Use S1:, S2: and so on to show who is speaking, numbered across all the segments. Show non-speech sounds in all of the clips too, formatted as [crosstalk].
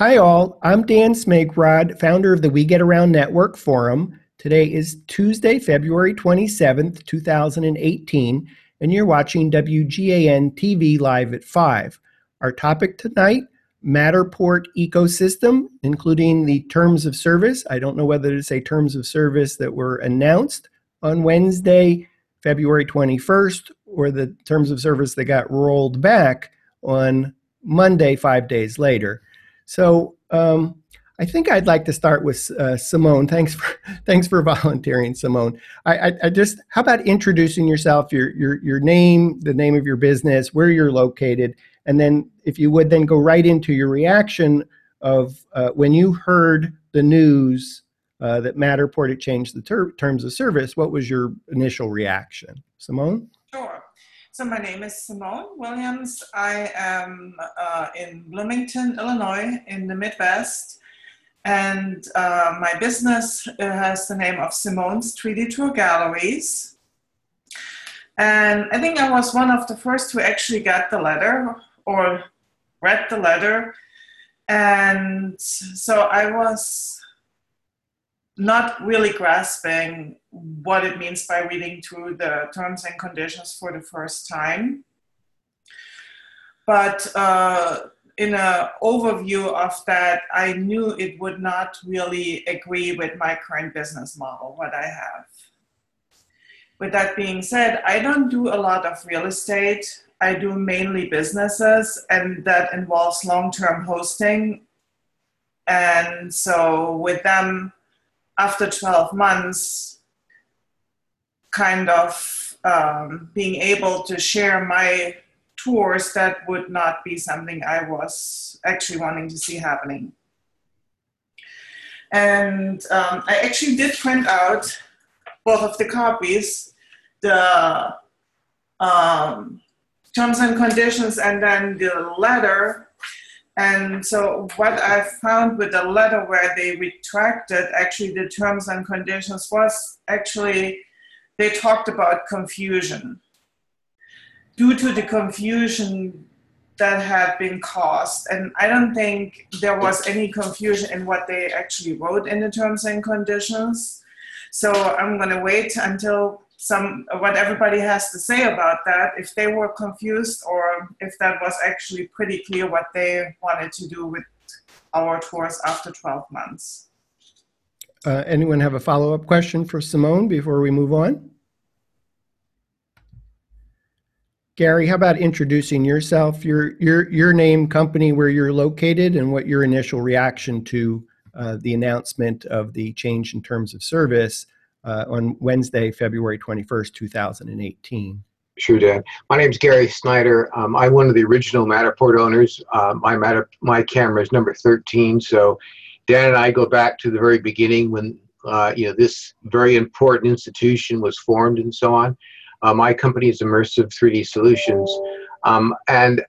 S1: Hi, all. I'm Dan Smigrod, founder of the We Get Around Network Forum. Today is Tuesday, February 27th, 2018, and you're watching WGAN TV live at 5. Our topic tonight Matterport ecosystem, including the terms of service. I don't know whether to say terms of service that were announced on Wednesday, February 21st, or the terms of service that got rolled back on Monday, five days later. So um, I think I'd like to start with uh, Simone. Thanks for [laughs] thanks for volunteering, Simone. I, I, I, just how about introducing yourself, your your your name, the name of your business, where you're located, and then if you would then go right into your reaction of uh, when you heard the news uh, that Matterport had changed the ter- terms of service. What was your initial reaction, Simone?
S2: So my name is Simone Williams. I am uh, in Bloomington, Illinois, in the Midwest. And uh, my business has the name of Simone's 3D Tour Galleries. And I think I was one of the first who actually got the letter or read the letter. And so I was not really grasping what it means by reading through the terms and conditions for the first time. But uh, in an overview of that, I knew it would not really agree with my current business model, what I have. With that being said, I don't do a lot of real estate. I do mainly businesses, and that involves long term hosting. And so, with them, after 12 months, kind of um, being able to share my tours, that would not be something I was actually wanting to see happening. And um, I actually did print out both of the copies, the um, terms and conditions, and then the letter and so what I found with the letter where they retracted actually the terms and conditions was actually they talked about confusion. Due to the confusion that had been caused, and I don't think there was any confusion in what they actually wrote in the terms and conditions. So I'm going to wait until some what everybody has to say about that if they were confused or if that was actually pretty clear what they wanted to do with our tours after 12 months.
S1: Uh, anyone have a follow-up question for simone before we move on? Gary how about introducing yourself your your your name company where you're located and what your initial reaction to uh, the announcement of the change in terms of service uh, on Wednesday, February 21st, 2018.
S3: Sure, Dan. My name is Gary Snyder. Um, I'm one of the original Matterport owners. Uh, my Matter, my camera is number 13. So Dan and I go back to the very beginning when uh, you know this very important institution was formed and so on. Uh, my company is Immersive 3D Solutions, um, and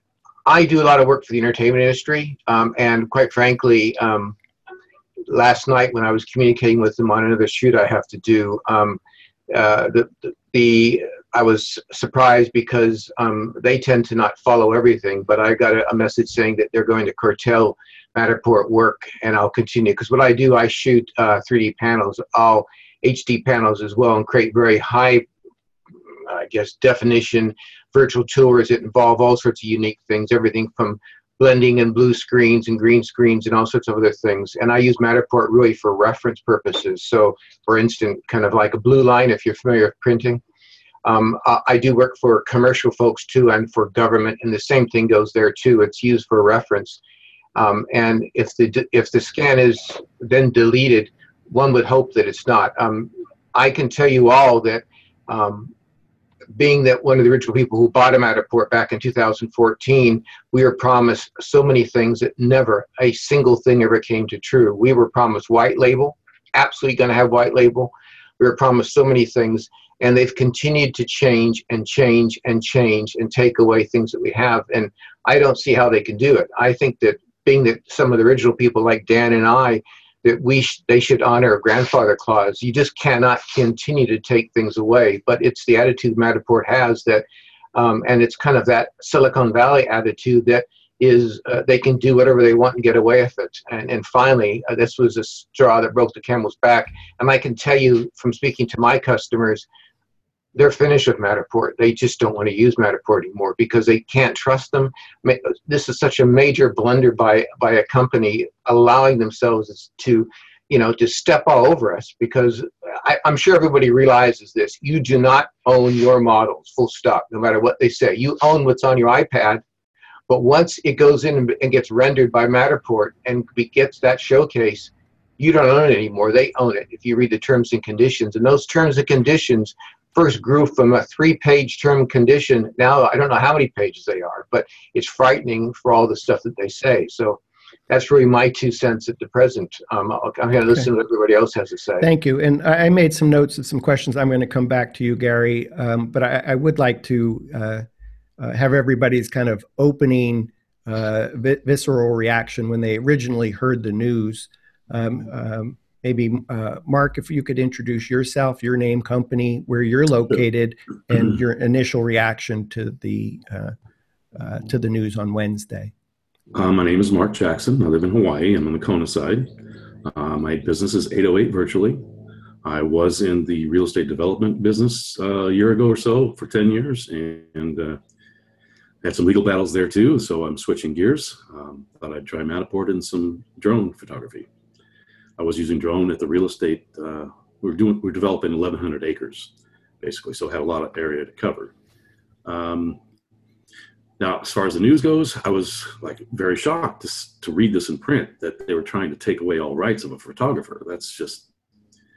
S3: I do a lot of work for the entertainment industry. Um, and quite frankly, um, last night when I was communicating with them on another shoot I have to do, um, uh, the, the, the, I was surprised because um, they tend to not follow everything, but I got a, a, message saying that they're going to curtail Matterport work, and I'll continue. Because what I do, I shoot uh, 3D panels, all HD panels as well, and create very high, I guess, definition virtual tours that involve all sorts of unique things, everything from blending and blue screens and green screens and all sorts of other things. And I use Matterport really for reference purposes. So, for instance, kind of like a blue line, if you're familiar with printing. Um, I do work for commercial folks too and for government, and the same thing goes there too. It's used for reference. Um, and if the, if the scan is then deleted, one would hope that it's not. Um, I can tell you all that um, being that one of the original people who bought him out of port back in 2014, we were promised so many things that never a single thing ever came to true. We were promised white label, absolutely going to have white label. We were promised so many things, and they've continued to change and change and change and take away things that we have. And I don't see how they can do it. I think that being that some of the original people like Dan and I that we sh- they should honor a grandfather clause. You just cannot continue to take things away. But it's the attitude Matterport has that, um, and it's kind of that Silicon Valley attitude that is uh, they can do whatever they want and get away with it. And, and finally, uh, this was a straw that broke the camel's back. And I can tell you from speaking to my customers, they're finished with Matterport. They just don't want to use Matterport anymore because they can't trust them. This is such a major blunder by by a company allowing themselves to, you know, to step all over us. Because I, I'm sure everybody realizes this: you do not own your models, full stop. No matter what they say, you own what's on your iPad. But once it goes in and gets rendered by Matterport and gets that showcase, you don't own it anymore. They own it if you read the terms and conditions. And those terms and conditions first grew from a three page term condition. Now I don't know how many pages they are, but it's frightening for all the stuff that they say. So that's really my two cents at the present. Um, I'm going to listen okay. to what everybody else has to say.
S1: Thank you. And I made some notes of some questions. I'm going to come back to you, Gary. Um, but I, I, would like to uh, uh, have everybody's kind of opening uh, vi- visceral reaction when they originally heard the news. Um, um maybe uh, Mark, if you could introduce yourself, your name, company, where you're located, and your initial reaction to the uh, uh, to the news on Wednesday.
S4: Uh, my name is Mark Jackson. I live in Hawaii. I'm on the Kona side. Uh, my business is 808 Virtually. I was in the real estate development business uh, a year ago or so for 10 years, and, and had some legal battles there too. So I'm switching gears. Um, thought I'd try Matterport and some drone photography. I was using drone at the real estate. Uh, we are doing, we are developing 1,100 acres, basically, so I had a lot of area to cover. Um, now, as far as the news goes, I was like very shocked to, to read this in print that they were trying to take away all rights of a photographer. That's just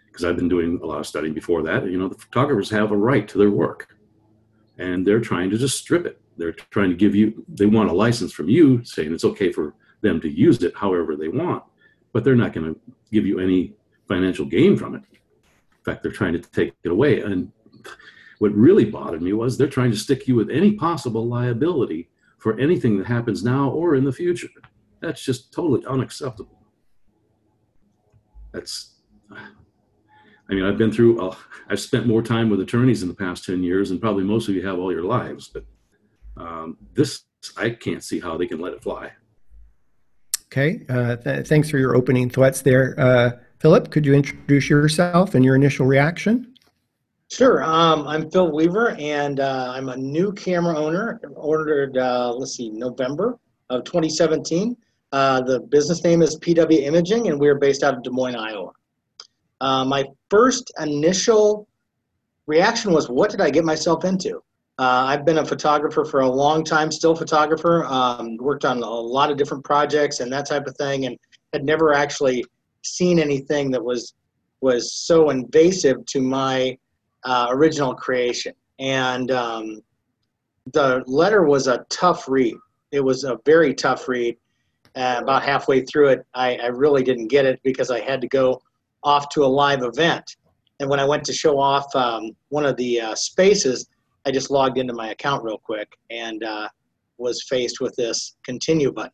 S4: because I've been doing a lot of studying before that. You know, the photographers have a right to their work, and they're trying to just strip it. They're trying to give you, they want a license from you saying it's okay for them to use it however they want but they're not going to give you any financial gain from it. In fact, they're trying to take it away. And what really bothered me was they're trying to stick you with any possible liability for anything that happens now or in the future. That's just totally unacceptable. That's, I mean, I've been through, uh, I've spent more time with attorneys in the past 10 years than probably most of you have all your lives, but um, this, I can't see how they can let it fly.
S1: Okay, uh, th- thanks for your opening thoughts there. Uh, Philip, could you introduce yourself and your initial reaction?
S5: Sure. Um, I'm Phil Weaver, and uh, I'm a new camera owner. Ordered, uh, let's see, November of 2017. Uh, the business name is PW Imaging, and we're based out of Des Moines, Iowa. Uh, my first initial reaction was, "What did I get myself into?" Uh, I've been a photographer for a long time, still photographer. Um, worked on a lot of different projects and that type of thing, and had never actually seen anything that was was so invasive to my uh, original creation. And um, the letter was a tough read. It was a very tough read. Uh, about halfway through it, I, I really didn't get it because I had to go off to a live event. And when I went to show off um, one of the uh, spaces, I just logged into my account real quick and uh, was faced with this continue button.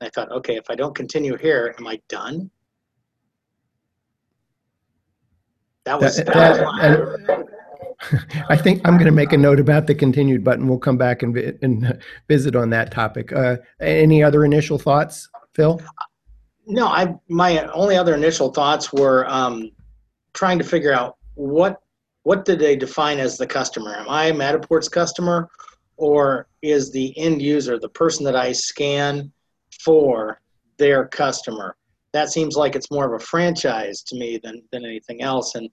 S5: I thought, okay, if I don't continue here, am I done? That was. That, that,
S1: that, [laughs] I think I'm going to make a note about the continued button. We'll come back and, and [laughs] visit on that topic. Uh, any other initial thoughts, Phil?
S5: No, I my only other initial thoughts were um, trying to figure out what what do they define as the customer? Am I Matterport's customer, or is the end user, the person that I scan for, their customer? That seems like it's more of a franchise to me than, than anything else. And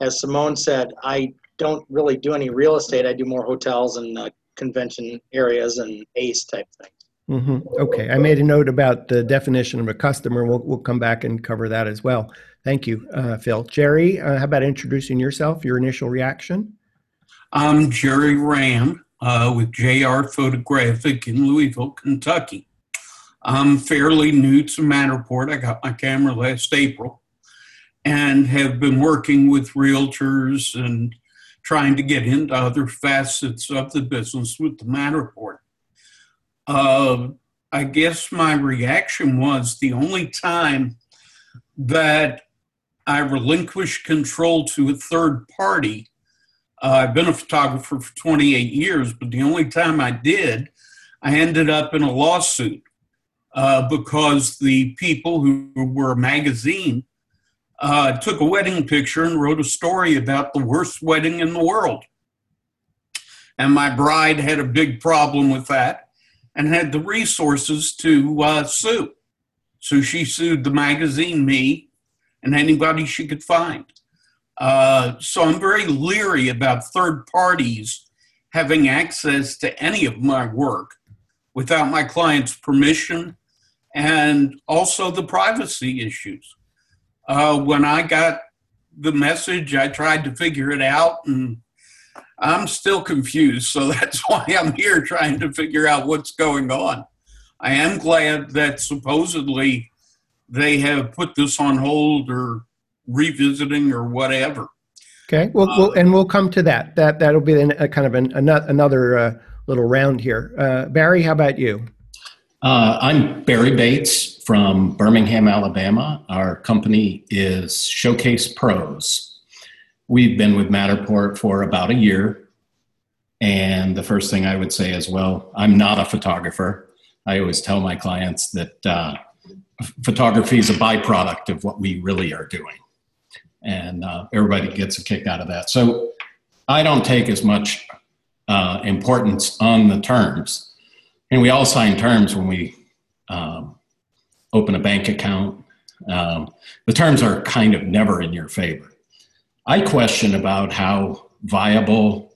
S5: as Simone said, I don't really do any real estate. I do more hotels and uh, convention areas and ACE type things.
S1: Mm-hmm. Okay, I made a note about the definition of a customer. We'll, we'll come back and cover that as well. Thank you, uh, Phil. Jerry, uh, how about introducing yourself, your initial reaction?
S6: I'm Jerry Ram uh, with JR Photographic in Louisville, Kentucky. I'm fairly new to Matterport. I got my camera last April and have been working with realtors and trying to get into other facets of the business with the Matterport. Uh, I guess my reaction was the only time that I relinquished control to a third party. Uh, I've been a photographer for 28 years, but the only time I did, I ended up in a lawsuit uh, because the people who were a magazine uh, took a wedding picture and wrote a story about the worst wedding in the world. And my bride had a big problem with that and had the resources to uh, sue. So she sued the magazine, me, and anybody she could find. Uh, so I'm very leery about third parties having access to any of my work without my client's permission and also the privacy issues. Uh, when I got the message, I tried to figure it out and I'm still confused. So [laughs] that's why I'm here trying to figure out what's going on. I am glad that supposedly they have put this on hold or revisiting or whatever.
S1: Okay, well, uh, we'll and we'll come to that. That that'll be a kind of an, another uh, little round here. Uh, Barry, how about you?
S7: Uh, I'm Barry Bates from Birmingham, Alabama. Our company is Showcase Pros. We've been with Matterport for about a year. And the first thing I would say as well, I'm not a photographer. I always tell my clients that uh, photography is a byproduct of what we really are doing. And uh, everybody gets a kick out of that. So I don't take as much uh, importance on the terms. And we all sign terms when we um, open a bank account. Um, the terms are kind of never in your favor. I question about how viable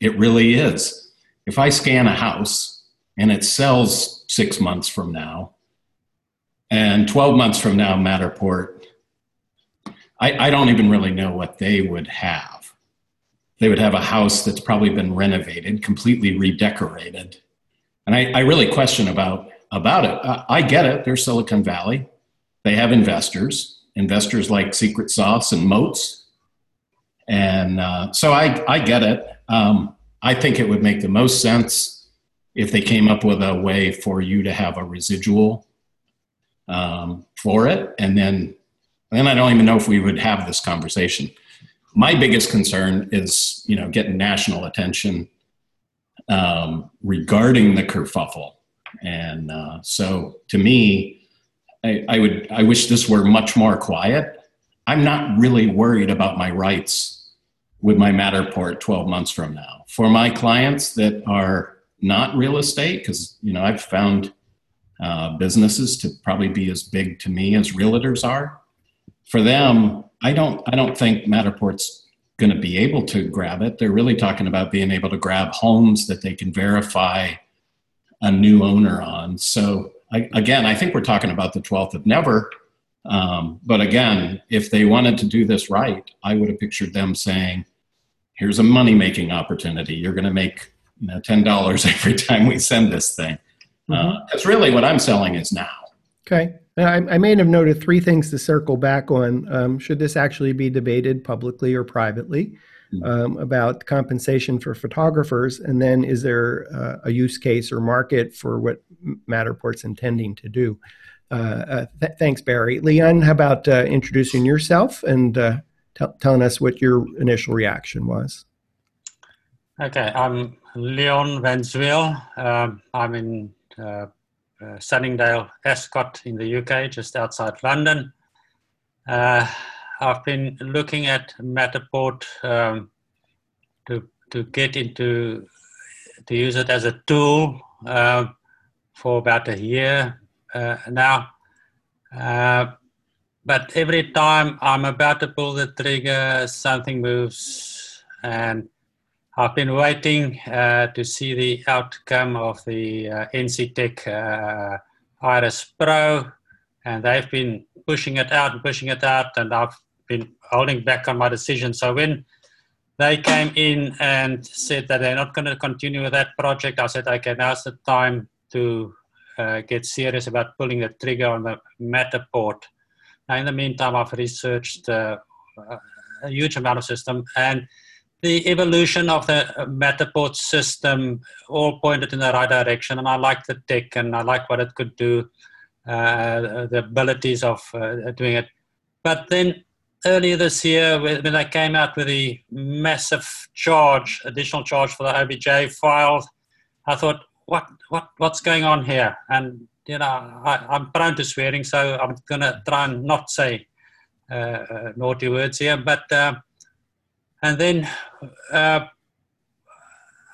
S7: it really is. If I scan a house and it sells six months from now, and 12 months from now, Matterport, I, I don't even really know what they would have. They would have a house that's probably been renovated, completely redecorated. And I, I really question about, about it. I, I get it. They're Silicon Valley. They have investors, investors like Secret Sauce and Moats and uh, so I, I get it. Um, I think it would make the most sense if they came up with a way for you to have a residual um, for it. And then, then I don't even know if we would have this conversation. My biggest concern is, you know, getting national attention um, regarding the kerfuffle. And uh, so to me, I, I would, I wish this were much more quiet. I'm not really worried about my rights with my Matterport 12 months from now. For my clients that are not real estate, because you know I've found uh, businesses to probably be as big to me as realtors are. For them, I don't I don't think Matterport's going to be able to grab it. They're really talking about being able to grab homes that they can verify a new owner on. So I, again, I think we're talking about the 12th of never. Um, but again, if they wanted to do this right, I would have pictured them saying, here's a money making opportunity. You're going to make you know, $10 [laughs] every time we send this thing. Uh, mm-hmm. Uh, that's really what I'm selling is now.
S1: Okay. I, I may have noted three things to circle back on. Um, should this actually be debated publicly or privately mm-hmm. um, about compensation for photographers? And then is there uh, a use case or market for what Matterport's intending to do? Uh, uh, th- thanks, Barry. Leon, how about uh, introducing yourself and t- telling us what your initial reaction was.
S8: Okay, I'm Leon Van Zweel. Um, I'm in uh, uh, Sunningdale, Ascot in the UK, just outside London. Uh, I've been looking at Matterport um, to to get into to use it as a tool um, for about a year uh, now. Uh, but every time I'm about to pull the trigger, something moves, and I've been waiting uh, to see the outcome of the uh, NC Tech uh, Iris Pro, and they've been pushing it out and pushing it out, and I've been holding back on my decision. So when they came in and said that they're not going to continue with that project, I said, okay, now's the time to uh, get serious about pulling the trigger on the Matterport Now, in the meantime, I've researched uh, a huge amount of system and the evolution of the Matterport system all pointed in the right direction. And I like the tech and I like what it could do, uh, the abilities of uh, doing it. But then earlier this year, when they came out with the massive charge, additional charge for the OBJ file, I thought, what what what's going on here? And you know, I, I'm prone to swearing, so I'm gonna try and not say uh, uh, naughty words here. But uh, and then uh,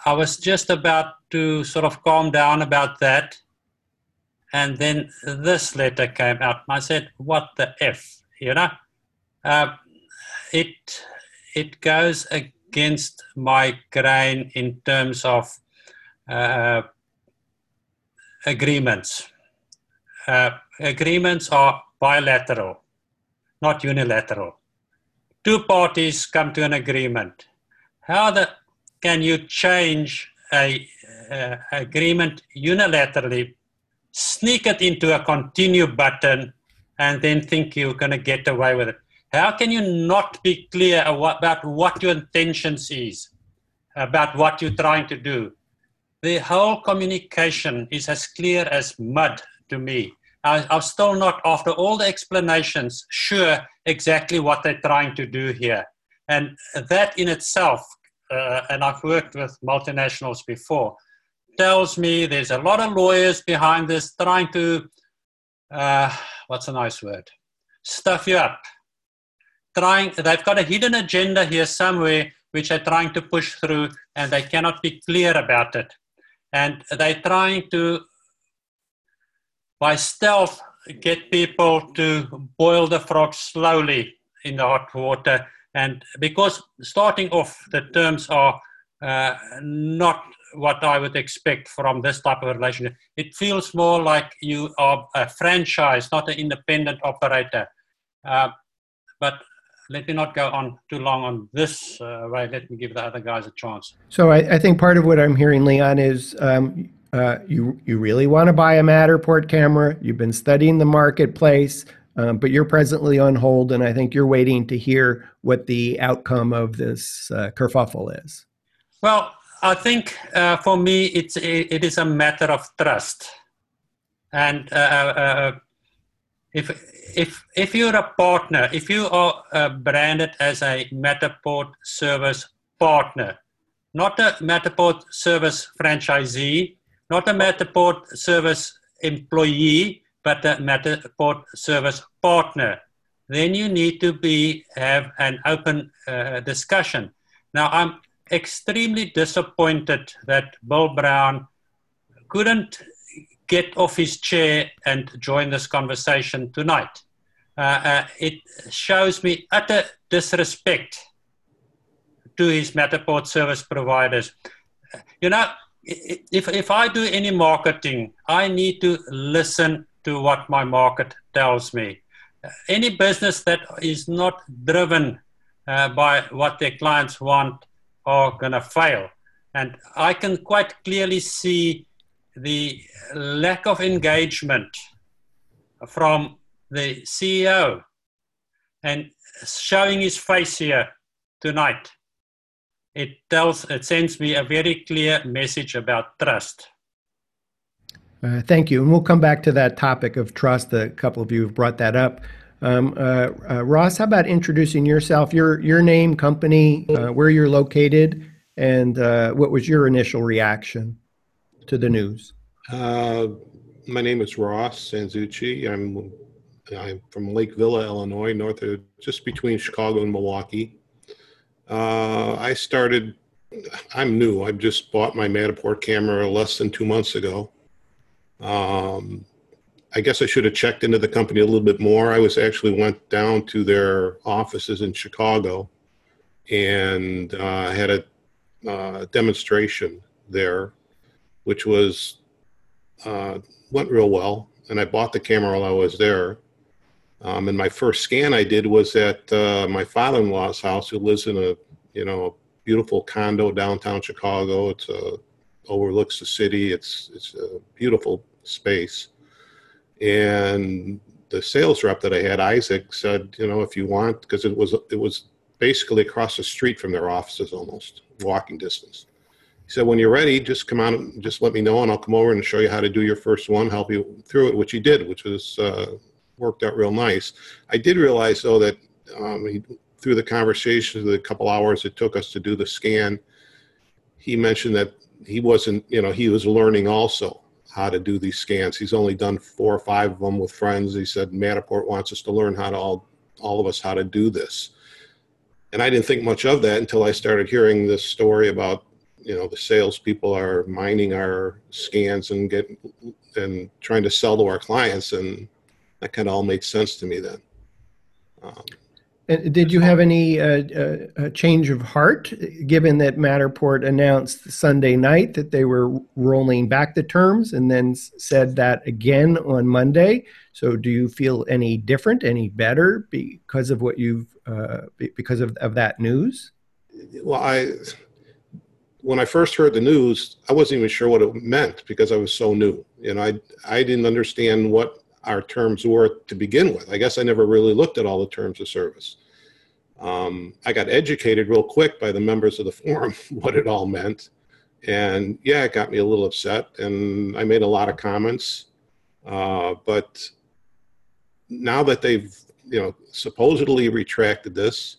S8: I was just about to sort of calm down about that, and then this letter came out. And I said, "What the f?" You know, uh, it it goes against my grain in terms of uh, agreements. Uh, agreements are bilateral, not unilateral. Two parties come to an agreement. How the, can you change a uh, agreement unilaterally, sneak it into a continue button, and then think you're going to get away with it? How can you not be clear about what your intentions is, about what you're trying to do? The whole communication is as clear as mud to me. I, I'm still not, after all the explanations, sure exactly what they're trying to do here. And that in itself, uh, and I've worked with multinationals before, tells me there's a lot of lawyers behind this trying to, uh, what's a nice word? Stuff you up. Trying, they've got a hidden agenda here somewhere which they're trying to push through and they cannot be clear about it. And they're trying to by stealth get people to boil the frog slowly in the hot water. And because starting off, the terms are uh, not what I would expect from this type of relationship. It feels more like you are a franchise, not an independent operator. Uh, but let me not go on too long on this uh, way. Let me give the other guys a chance.
S1: So I, I think part of what I'm hearing, Leon, is um, uh, you you really want to buy a Matterport camera. You've been studying the marketplace, um, but you're presently on hold, and I think you're waiting to hear what the outcome of this uh, kerfuffle is.
S8: Well, I think uh, for me, it's it is a matter of trust, and uh, uh, if if if you're a partner, if you are uh, branded as a Matterport service partner, not a Matterport service franchisee, not a Matterport service employee, but a Matterport service partner. Then you need to be have an open uh, discussion. Now, I'm extremely disappointed that Bill Brown couldn't get off his chair and join this conversation tonight. Uh, uh, it shows me utter disrespect to his Matterport service providers. You know, if, if I do any marketing, I need to listen to what my market tells me. Any business that is not driven uh, by what their clients want are going to fail. And I can quite clearly see the lack of engagement from the CEO and showing his face here tonight it tells it sends me a very clear message about trust.
S1: Uh, thank you. And we'll come back to that topic of trust. A couple of you have brought that up. Um, uh, uh, ross how about introducing yourself your your name company uh, where you're located and uh, what was your initial reaction to the news?
S9: Uh, my name is ross sanzucci. I'm i'm from lake villa illinois north of just between chicago and milwaukee uh, I started, I'm new. I just bought my Matterport camera less than two months ago. Um, I guess I should have checked into the company a little bit more. I was actually went down to their offices in Chicago and uh, had a uh, demonstration there, which was uh, went real well. And I bought the camera while I was there. Um, and my first scan I did was at uh, my father-in-law's house, who lives in a you know beautiful condo downtown Chicago. It's uh, overlooks the city. It's it's a beautiful space. And the sales rep that I had, Isaac, said, you know, if you want, because it was it was basically across the street from their offices, almost walking distance. He said, when you're ready, just come out and just let me know, and I'll come over and show you how to do your first one, help you through it, which he did, which was uh, worked out real nice. I did realize though that um, he, through the conversations, the couple hours it took us to do the scan, he mentioned that he wasn't, you know, he was learning also how to do these scans. He's only done four or five of them with friends. He said Matterport wants us to learn how to all, all of us how to do this. And I didn't think much of that until I started hearing this story about, you know, the salespeople are mining our scans and get and trying to sell to our clients, and that kind of all made sense to me then. Um,
S1: And did you have any uh, uh, change of heart, given that Matterport announced Sunday night that they were rolling back the terms and then said that again on Monday? So, do you feel any different, any better because of what you've uh, because of, of that news?
S9: well, I when I first heard the news, I wasn't even sure what it meant because I was so new. You know, I I didn't understand what our terms were to begin with. I guess I never really looked at all the terms of service. Um, I got educated real quick by the members of the forum [laughs] what it all meant, and yeah, it got me a little upset, and I made a lot of comments. Uh, but now that they've you know supposedly retracted this,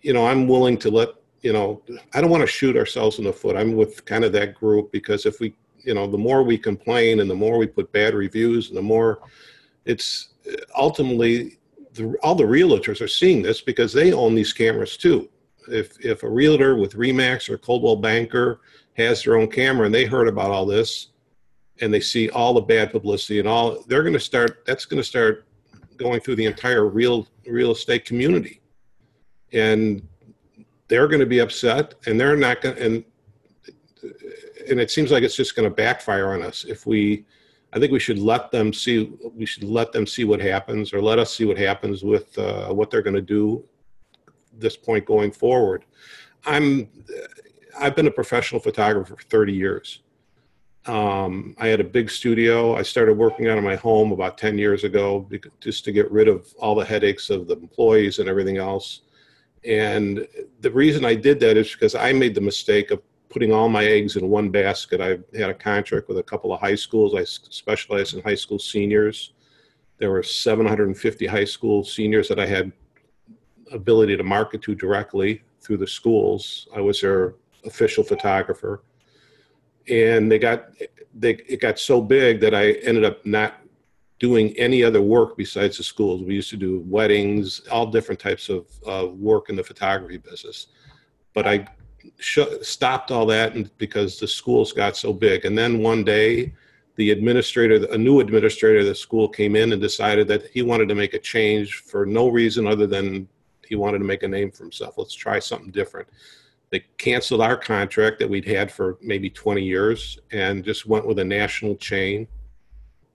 S9: you know, I'm willing to let you know, I don't want to shoot ourselves in the foot. I'm with kind of that group because if we, you know, the more we complain and the more we put bad reviews and the more it's ultimately the, all the realtors are seeing this because they own these cameras too. If, if a realtor with Remax or Coldwell Banker has their own camera and they heard about all this and they see all the bad publicity and all, they're going to start, that's going to start going through the entire real real estate community. And they're going to be upset and they're not going and, and it seems like it's just going to backfire on us if we, I think we should let them see, we should let them see what happens or let us see what happens with uh, what they're going to do this point going forward. I'm, I've been a professional photographer for 30 years. Um, I had a big studio. I started working out of my home about 10 years ago just to get rid of all the headaches of the employees and everything else. And the reason I did that is because I made the mistake of putting all my eggs in one basket. I had a contract with a couple of high schools. I specialized in high school seniors. There were 750 high school seniors that I had ability to market to directly through the schools. I was their official photographer. And they got they it got so big that I ended up not doing any other work besides the schools. We used to do weddings, all different types of uh, work in the photography business. But I stopped all that because the schools got so big. And then one day, the administrator, a new administrator of the school came in and decided that he wanted to make a change for no reason other than he wanted to make a name for himself. Let's try something different. They canceled our contract that we'd had for maybe 20 years and just went with a national chain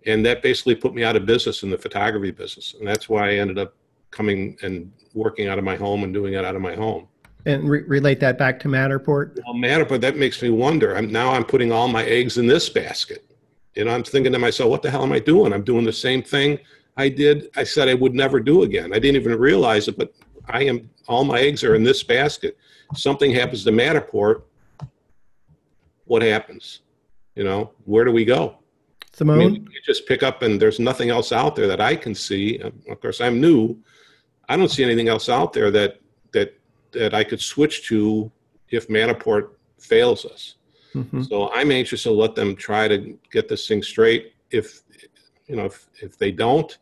S9: and that basically put me out of business in the photography business and that's why i ended up coming and working out of my home and doing it out of my home
S1: And re- relate that back to Matterport.
S9: well matter but that makes me wonder i'm now i'm putting all my eggs in this basket you know i'm thinking to myself what the hell am i doing i'm doing the same thing i did i said i would never do again i didn't even realize it but i am all my eggs are in this basket something happens to matterport what happens you know where do we go I
S1: Simone?
S9: mean, you just pick up and there's nothing else out there that I can see. Of course, I'm new. I don't see anything else out there that that that I could switch to if Matterport fails us.
S1: Mhm.
S9: So I'm anxious to let them try to get this thing straight. If you know, if if they don't,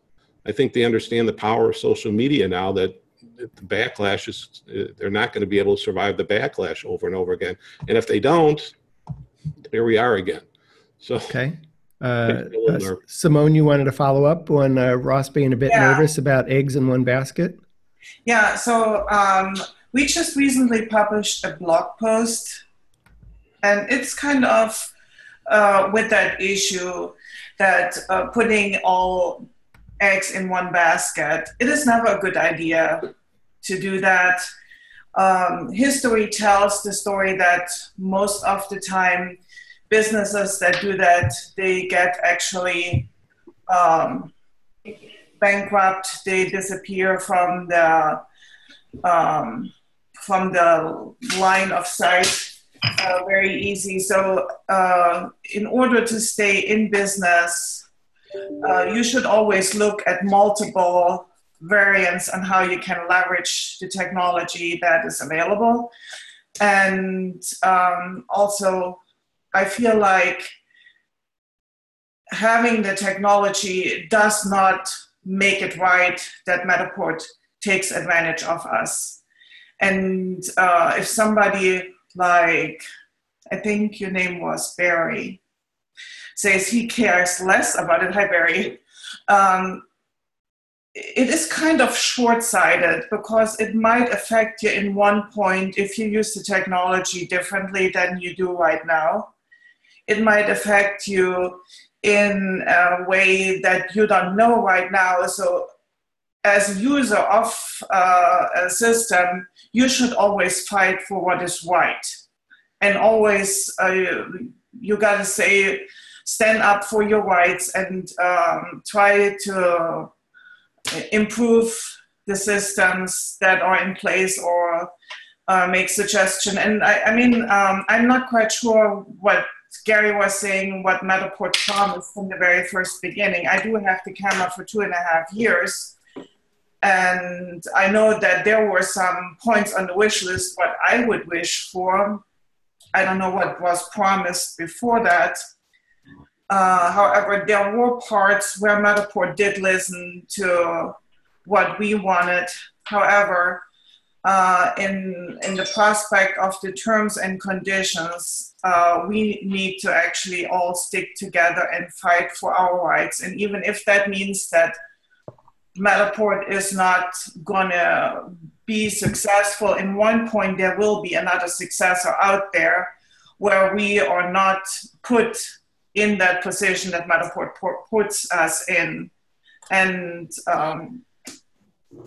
S9: I think they understand the power of social media now. That the backlash is they're not going to be able to survive the backlash over and over again. And if they don't, here we are again. So
S1: Okay. [laughs] Uh,
S9: Makes me a little
S1: uh. Simone, you wanted to follow up on uh, Ross being a bit
S2: Yeah.
S1: nervous about eggs in one basket?
S2: Yeah, so um, we just recently published a blog post, and it's kind of uh, with that issue that uh, putting all eggs in one basket, it is never a good idea to do that. Um, history tells the story that most of the time, businesses that do that, they get actually um, bankrupt, they disappear from the um, from the line of sight uh, very easy. So, uh, in order to stay in business, uh, you should always look at multiple variants on how you can leverage the technology that is available, and um, also I feel like having the technology does not make it right that Matterport takes advantage of us. And uh, if somebody like, I think your name was Barry, says he cares less about it, hi Barry, um, it is kind of short sighted because it might affect you in one point if you use the technology differently than you do right now. It might affect you in a way that you don't know right now. So, as a user of uh, a system, you should always fight for what is right. And always, uh, you got to say, stand up for your rights and um, try to improve the systems that are in place or uh, make suggestion. And I, I mean, um, I'm not quite sure what Gary was saying, what Matterport promised from the very first beginning. I do have the camera for two and a half years. And I know that there were some points on the wish list what I would wish for. I don't know what was promised before that. Uh, however, there were parts where Matterport did listen to what we wanted. However, uh, in, in the prospect of the terms and conditions, uh, we need to actually all stick together and fight for our rights. And even if that means that Matterport is not going to be successful, in one point there will be another successor out there where we are not put in that position that Matterport puts us in. And um,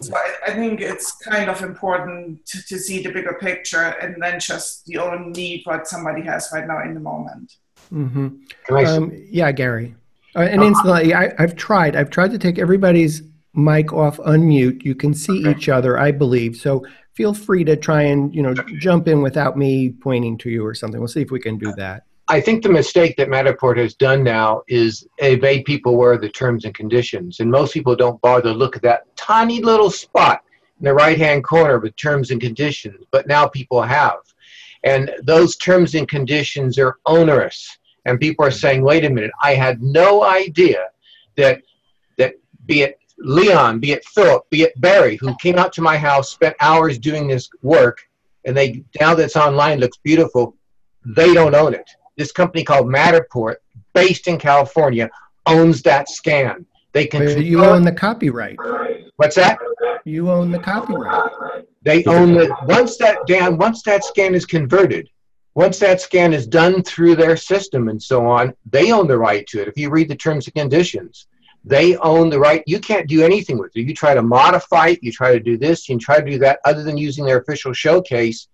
S2: so I, I, think it's kind of important to, to, see the bigger picture and then just the own need what somebody has right now in the moment.
S1: Mm-hmm. Um, yeah, Gary. Uh, and instantly, I, have tried. I've tried to take everybody's mic off unmute. You can see okay. each other, I believe. So feel free to try and you know jump in without me pointing to you or something. We'll see if we can do uh, that.
S3: I think the mistake that Matterport has done now is they've people where the terms and conditions, and most people don't bother to look at that tiny little spot in the right-hand corner with terms and conditions. But now people have, and those terms and conditions are onerous, and people are mm-hmm. saying, "Wait a minute, I had no idea that that be it Leon, be it Philip, be it Barry, who came out to my house, spent hours doing this work, and they now that's online looks beautiful. They don't own it." this company called Matterport, based in California, owns that scan. They can.
S1: you own the copyright.
S3: What's that?
S1: You own the copyright.
S3: They own the once that Dan once that scan is converted, once that scan is done through their system and so on, they own the right to it. If you read the terms and conditions, they own the right. You can't do anything with it. You try to modify it, you try to do this, you try to do that, other than using their official showcase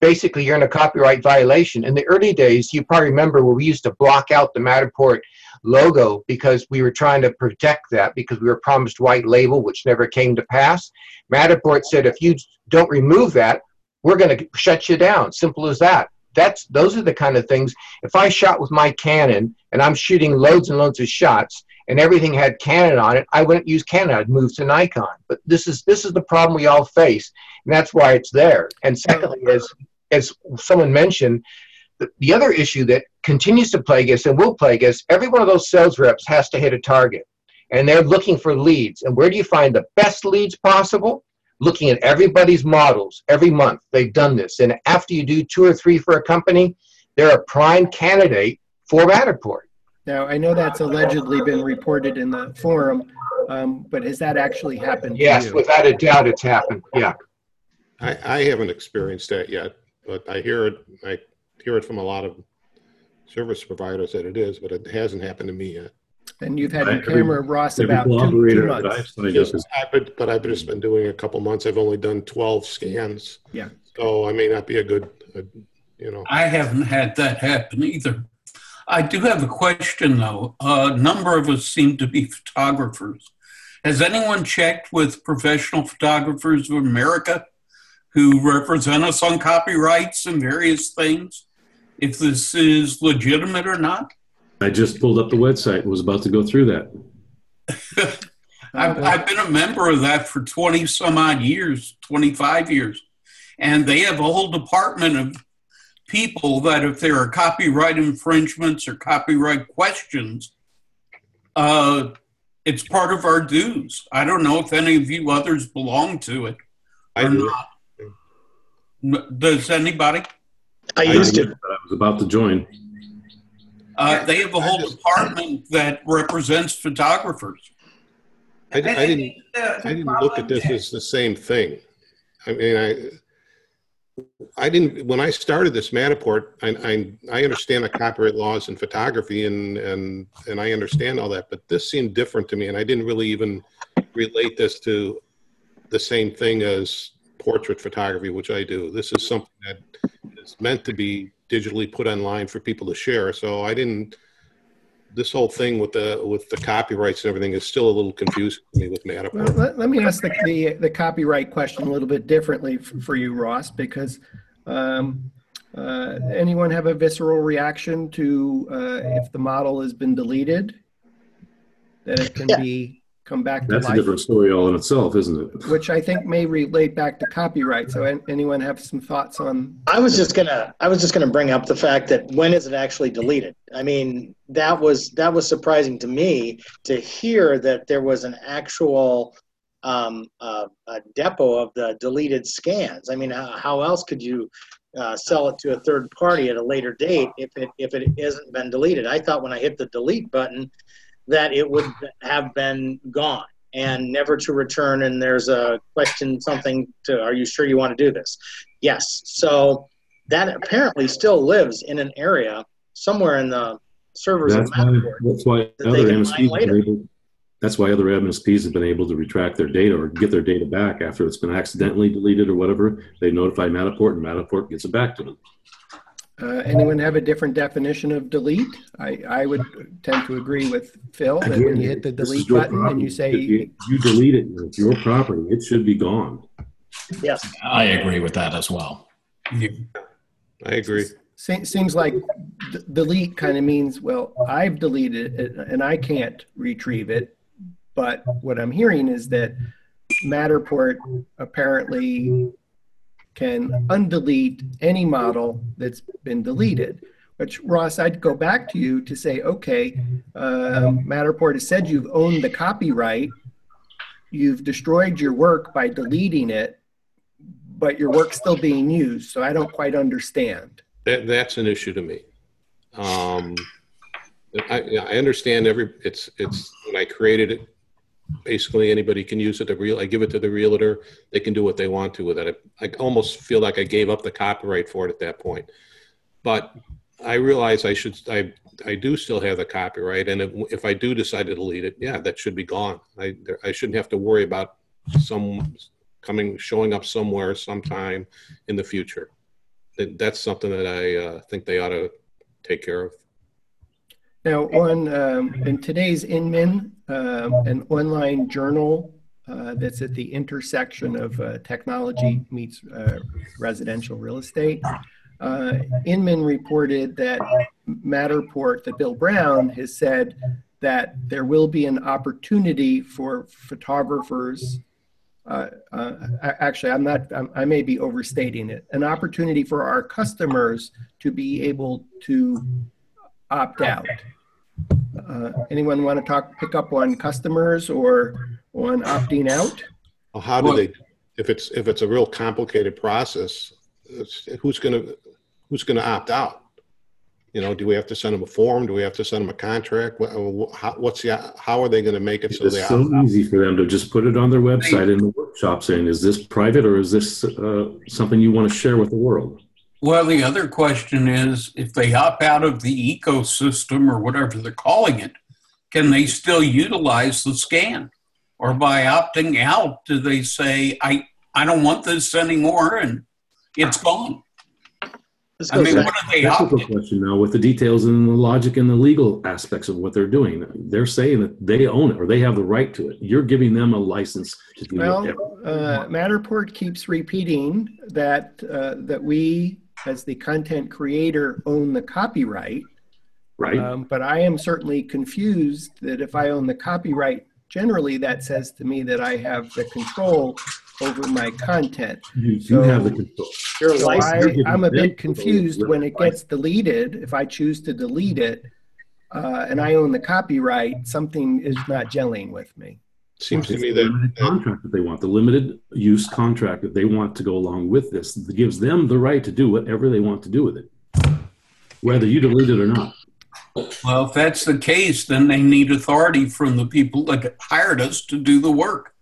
S3: basically you're in a copyright violation. In the early days, you probably remember where we used to block out the Matterport logo because we were trying to protect that because we were promised white label, which never came to pass. Matterport said, if you don't remove that, we're going to shut you down. Simple as that. That's those are the kind of things. If I shot with my Canon and I'm shooting loads and loads of shots and everything had Canon on it, I wouldn't use Canon. I'd move to Nikon. But this is this is the problem we all face, and that's why it's there. And secondly, is as someone mentioned, the, the other issue that continues to plague us and will plague us, every one of those sales reps has to hit a target. And they're looking for leads. And where do you find the best leads possible? Looking at everybody's models every month. They've done this. And after you do two or three for a company, they're a prime candidate for Matterport.
S1: Now, I know that's allegedly been reported in the forum, um, but has that actually happened?
S3: Yes, without a doubt, it's happened. Yeah.
S9: I, I haven't experienced that yet but I hear it. I hear it from a lot of service providers that it is, but it hasn't happened to me yet.
S1: And you've had your camera, Ross, about two, two months.
S9: Yes, but, but I've just been doing a couple months. I've only done 12 scans.
S1: Yeah.
S9: So I may not be a good, a, you know.
S6: I haven't had that happen either. I do have a question though. A number of us seem to be photographers. Has anyone checked with Professional Photographers of America who represent us on copyrights and various things, if this is legitimate or not?
S4: I just pulled up the website and was about to go through that. [laughs]
S6: I've, I've, been a member of that for 20 some odd years, 25 years. And they have a whole department of people that if there are copyright infringements or copyright questions, uh, it's part of our dues. I don't know if any of you others belong to it
S9: I
S6: or
S9: do.
S6: not. Does anybody?
S5: I used to.
S4: But I was about to join.
S6: Uh, they have a whole department that represents photographers.
S9: I, I didn't.
S2: think the- the
S9: I didn't look at this as the same thing. I mean, I, I didn't, when I started this Matterport, I, I, I understand the copyright laws in photography and, and, and I understand all that, but this seemed different to me and I didn't really even relate this to the same thing as portrait photography, which I do. This is something that is meant to be digitally put online for people to share. So I didn't, this whole thing with the, with the copyrights and everything is still a little confusing to me with
S1: Well,
S9: Matterport.
S1: let, let me ask the, the, the copyright question a little bit differently f- for you, Ross, because um, uh, anyone have a visceral reaction to uh, if the model has been deleted? That it can
S5: Yeah.
S1: be, come back to
S4: That's a different story all in itself, isn't it? [laughs]
S1: Which I think may relate back to copyright. So anyone have some thoughts on?
S5: I was just gonna, I was just gonna bring up the fact that when is it actually deleted? I mean, that was, that was surprising to me to hear that there was an actual um, uh, a depot of the deleted scans. I mean, how, how else could you uh, sell it to a third party at a later date if it, if it hasn't been deleted? I thought when I hit the delete button that it would have been gone and never to return. And there's a question, something to, are you sure you want to do this? Yes. So that apparently still lives in an area somewhere in the servers
S4: That's
S5: of
S4: why,
S5: Matterport.
S4: that's why
S5: that
S4: other MSPs have able, that's why other MSPs have been able to retract their data or get their data back after it's been accidentally deleted or whatever. They notify Matterport and Matterport gets it back to them.
S1: Uh, anyone have a different definition of delete? I, I would tend to agree with Phil that when you hit the delete
S4: your
S1: button and you say,
S4: you, you delete it, it's your property. It should be gone.
S5: Yes.
S7: I agree with that as well.
S9: I agree.
S1: Se- Seems like d- delete kind of means, well, I've deleted it and I can't retrieve it. But what I'm hearing is that Matterport apparently can undelete any model that's been deleted. Which Ross, I'd go back to you to say, okay, um, Matterport has said you've owned the copyright, you've destroyed your work by deleting it, but your work's still being used. So I don't quite understand.
S9: That, that's an issue to me. Um, I, I understand every, it's, it's, when I created it, basically anybody can use it, the real, I give it to the realtor, they can do what they want to with it. I almost feel like I gave up the copyright for it at that point. But I realize I should, I, I do still have the copyright, and if, if I do decide to delete it, yeah, that should be gone. I, I shouldn't have to worry about some coming, showing up somewhere sometime in the future that's something that I uh, think they ought to take care of.
S1: Now, on um, in today's Inman, um, an online journal uh, that's at the intersection of uh, technology meets uh, residential real estate, uh, Inman reported that Matterport, that Bill Brown has said that there will be an opportunity for photographers. Uh, actually, I'm not. I'm, I may be overstating it. An opportunity for our customers to be able to opt out. Uh, anyone want to talk, pick up on customers or on opting out?
S9: Well, how do
S6: Well-
S9: they, if it's, if it's a real complicated process, it's- who's going to, who's going to opt out? You know, do we have to send them a form? Do we have to send them a contract? What- how- What's the, how are they going to make it so they
S4: It's so
S9: opt out?
S4: easy for them to just put it on their website in the workshop saying, is this private or is this uh, something you want to share with the world?
S6: Well, the other question is if they opt out of the ecosystem or whatever they're calling it, can they still utilize the scan? Or by opting out, do they say, I, I don't want this anymore and it's gone? I mean,
S5: back-
S6: what are they
S4: That's a
S6: opting?
S4: good question now with the details and the logic and the legal aspects of what they're doing. They're saying that they own it or they have the right to it. You're giving them a license to do
S1: Well,
S4: whatever.
S1: uh, Matterport keeps repeating that, uh, that we, as the content creator, own the copyright.
S4: right?
S1: Um, but I am certainly confused that if I own the copyright, generally that says to me that I have the control over my content.
S4: You do have the control.
S1: So I, I'm a bit confused when it gets deleted, if I choose to delete it, uh, and I own the copyright, something is not gelling with me.
S9: Seems to me
S4: the
S9: that,
S4: limited
S9: that
S4: contract that they want, the limited use contract that they want to go along with this, that gives them the right to do whatever they want to do with it, whether you delete it or not.
S6: Well, if that's the case, then they need authority from the people that hired us to do the work,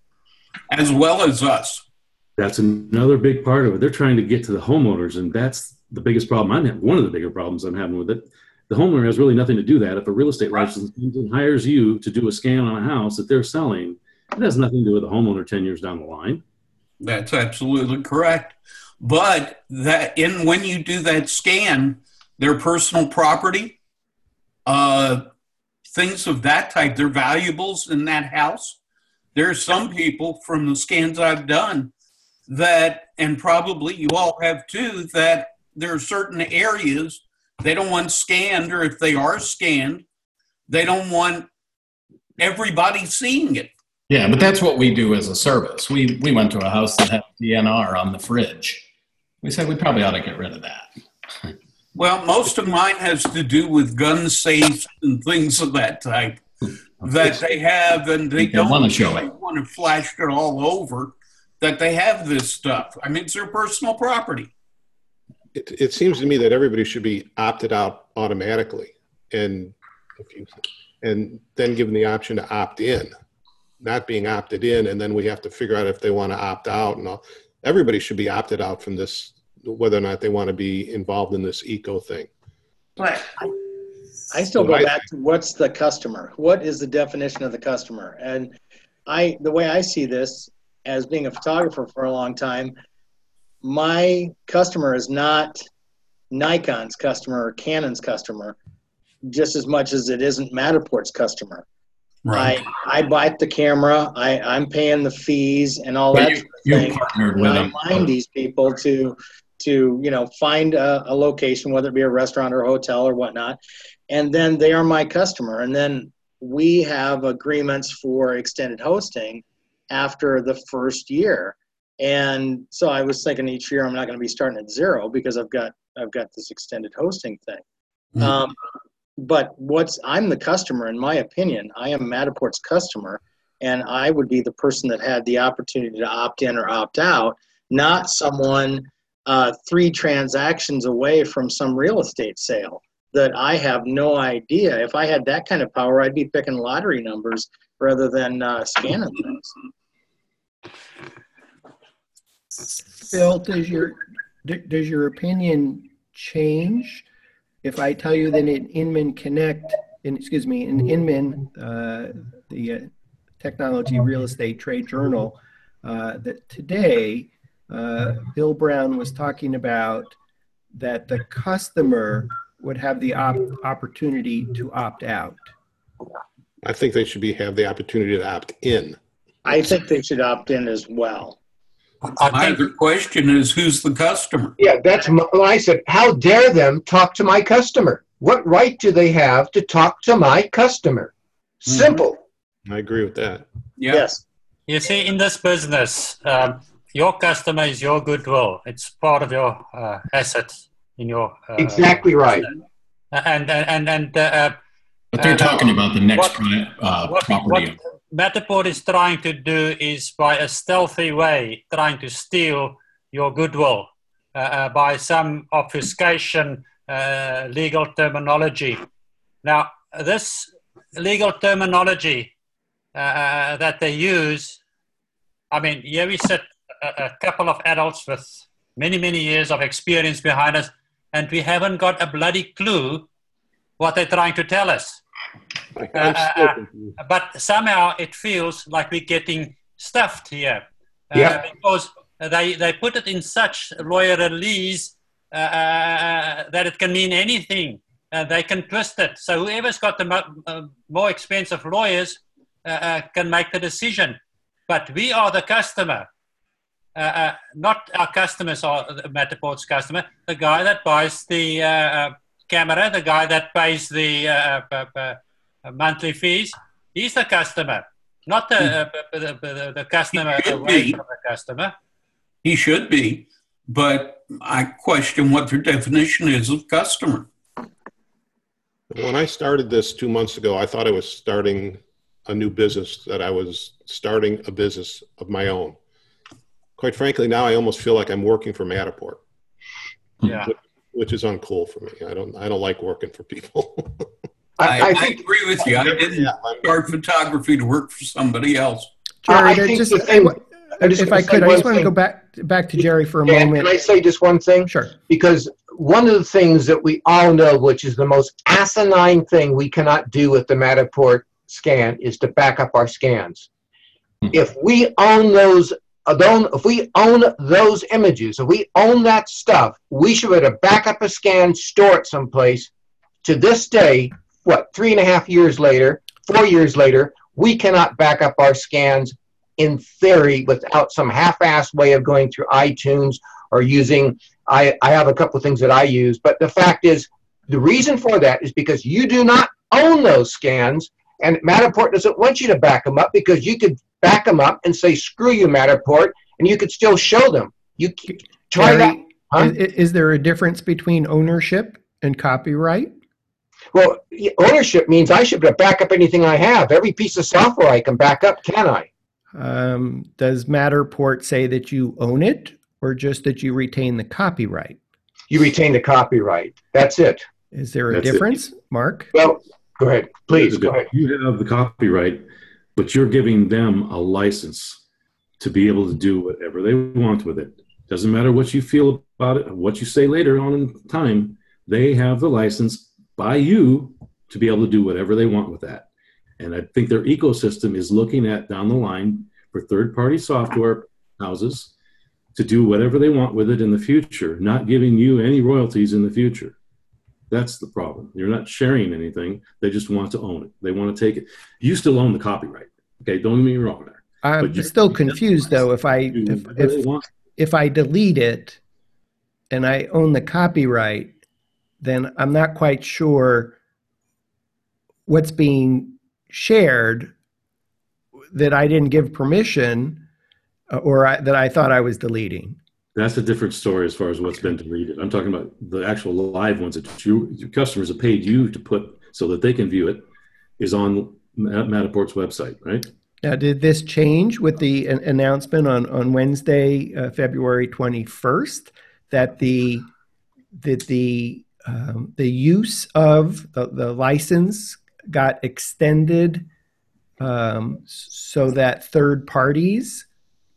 S6: as well as us.
S4: That's another big part of it. They're trying to get to the homeowners, and that's the biggest problem I'm having. One of the bigger problems I'm having with it. The homeowner has really nothing to do that. If a real estate license and hires you to do a scan on a house that they're selling, it has nothing to do with the homeowner 10 years down the line.
S6: That's absolutely correct. But that in when you do that scan, their personal property, uh, things of that type, their valuables in that house. There are some people from the scans I've done that, and probably you all have too, that there are certain areas they don't want scanned, or if they are scanned, they don't want everybody seeing it.
S7: Yeah, but that's what we do as a service. We we went to a house that had DNR on the fridge. We said we probably ought to get rid of that.
S6: Well, most of mine has to do with gun safes and things of that type that they have, and they
S7: They
S6: don't
S7: wanna show
S6: they
S7: it.
S6: want to flash it all over that they have this stuff. I mean, it's their personal property.
S9: it, it seems to me that everybody should be opted out automatically and you, and then given the option to opt in, not being opted in, and then we have to figure out if they want to opt out and all. Everybody should be opted out from this, whether or not they want to be involved in this eco thing.
S2: Right.
S5: I still go back to what's the customer? What is the definition of the customer? And I, the way I see this, as being a photographer for a long time, my customer is not Nikon's customer or Canon's customer, just as much as it isn't Matterport's customer. I, I buy the camera, I, I'm paying the fees and all
S7: But
S5: that
S7: you,
S5: sort of
S7: you
S5: thing.
S7: partnered
S5: And
S7: with
S5: I
S7: them.
S5: mind these people to, to, you know, find a, a location, whether it be a restaurant or a hotel or whatnot. And then they are my customer. And then we have agreements for extended hosting after the first year. And so I was thinking each year I'm not going to be starting at zero because I've got, I've got this extended hosting thing.
S6: Mhm.
S5: Um, but what's, I'm the customer, in my opinion, I am Matterport's customer and I would be the person that had the opportunity to opt in or opt out, not someone uh, three transactions away from some real estate sale that I have no idea. If I had that kind of power, I'd be picking lottery numbers rather than uh, scanning things.
S1: Phil, does your, does your opinion change if I tell you that in Inman Connect, in, excuse me, in Inman, uh, the uh, Technology Real Estate Trade Journal, uh, that today, uh, Bill Brown was talking about that the customer would have the op- opportunity to opt out.
S9: I think they should be, have the opportunity to opt in.
S5: I think they should opt in as well.
S8: I
S6: My
S8: think
S6: other question is who's the customer?
S3: Yeah, that's my, when I said, how dare them talk to my customer? What right do they have to talk to my customer? Simple.
S9: I agree with that.
S6: Yeah.
S5: Yes.
S8: you see in this business, um, your customer is your goodwill. It's part of your uh, asset in your. Uh,
S3: Exactly right.
S8: And and and, and uh,
S7: But they're
S8: Uh,
S7: talking about the next
S8: what-
S7: pri- uh,
S8: what,
S7: property.
S8: what Matterport is trying to do is by a stealthy way trying to steal your goodwill uh, uh, by some obfuscation uh, legal terminology. Now, this legal terminology uh, uh, that they use, I mean, here we sit a, a couple of adults with many, many years of experience behind us, and we haven't got a bloody clue what they're trying to tell us Uh, uh,
S9: confused.
S8: but somehow it feels like we're getting stuffed here uh,
S3: Yeah.
S8: because they, they put it in such lawyerese uh, uh, that it can mean anything. Uh, they can twist it. So whoever's got the mo- uh, more expensive lawyers uh, uh, can make the decision. But we are the customer. Uh, uh, not our customers are the Matterport's customer. The guy that buys the uh, uh, camera, the guy that pays the uh, uh, uh, uh, monthly fees, he's the customer. Not the, uh, the, the, the, the customer, away
S6: be.
S8: from the customer.
S6: He should be, but I question what their definition is of customer.
S9: When I started this two months ago, I thought I was starting a new business, that I was starting a business of my own. Quite frankly, now I almost feel like I'm working for Matterport,
S8: Yeah.
S9: which is uncool for me. I don't, I don't like working for people. [laughs]
S6: I,
S3: I, I
S6: I agree with you. I didn't
S9: Yeah,
S6: start photography to work for somebody else.
S3: I- I
S1: Jerry,
S3: think
S1: just,
S3: the thing- I'm just
S1: if I could, I just want to go back back to Jerry for a
S3: Dan,
S1: moment.
S3: can I say just one thing?
S1: Sure.
S3: because one of the things that we all know, which is the most asinine thing we cannot do with the Matterport scan, is to back up our scans.
S7: Hmm.
S3: If we own those, uh, if we own those images, if we own that stuff, we should be able to back up a scan, store it someplace. To this day, what, three and a half years later, four years later, we cannot back up our scans in theory without some half-assed way of going through iTunes or using I, I have a couple of things that I use, but the fact is, the reason for that is because you do not own those scans, and Matterport doesn't want you to back them up because you could back them up and say, "Screw you, Matterport," and you could still show them. You try that. Huh?
S1: i- i- is there a difference between ownership and copyright?
S3: Well, ownership means I should be able to back up anything I have. Every piece of software I can back up, can I?
S1: Um, does Matterport say that you own it or just that you retain the copyright?
S3: You retain the copyright. That's it.
S1: Is there a
S4: That's it.
S1: difference, Mark?
S3: Well, go ahead, please. Go ahead.
S4: You have the copyright, but you're giving them a license to be able to do whatever they want with it. Doesn't matter what you feel about it, what you say later on in time, they have the license by you to be able to do whatever they want with that. And I think their ecosystem is looking at down the line for third party software houses to do whatever they want with it in the future, not giving you any royalties in the future. That's the problem. You're not sharing anything. They just want to own it. They want to take it. You still own the copyright. Okay, don't get me wrong there.
S1: I'm
S4: But you're-
S1: still confused though. If I if, if if I delete it and I own the copyright, then I'm not quite sure what's being shared that I didn't give permission uh, or I, that I thought I was deleting.
S4: That's a different story as far as what's been deleted. I'm talking about the actual live ones that you, your customers have paid you to put so that they can view it is on Ma- Matterport's website, right?
S1: Now, did this change with the an- announcement on, on Wednesday, uh, February 21st, that the that the um, the use of the, the license got extended um, so that third parties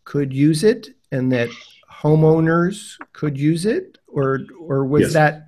S1: could use it and that homeowners could use it, or or was
S4: Yes.
S1: that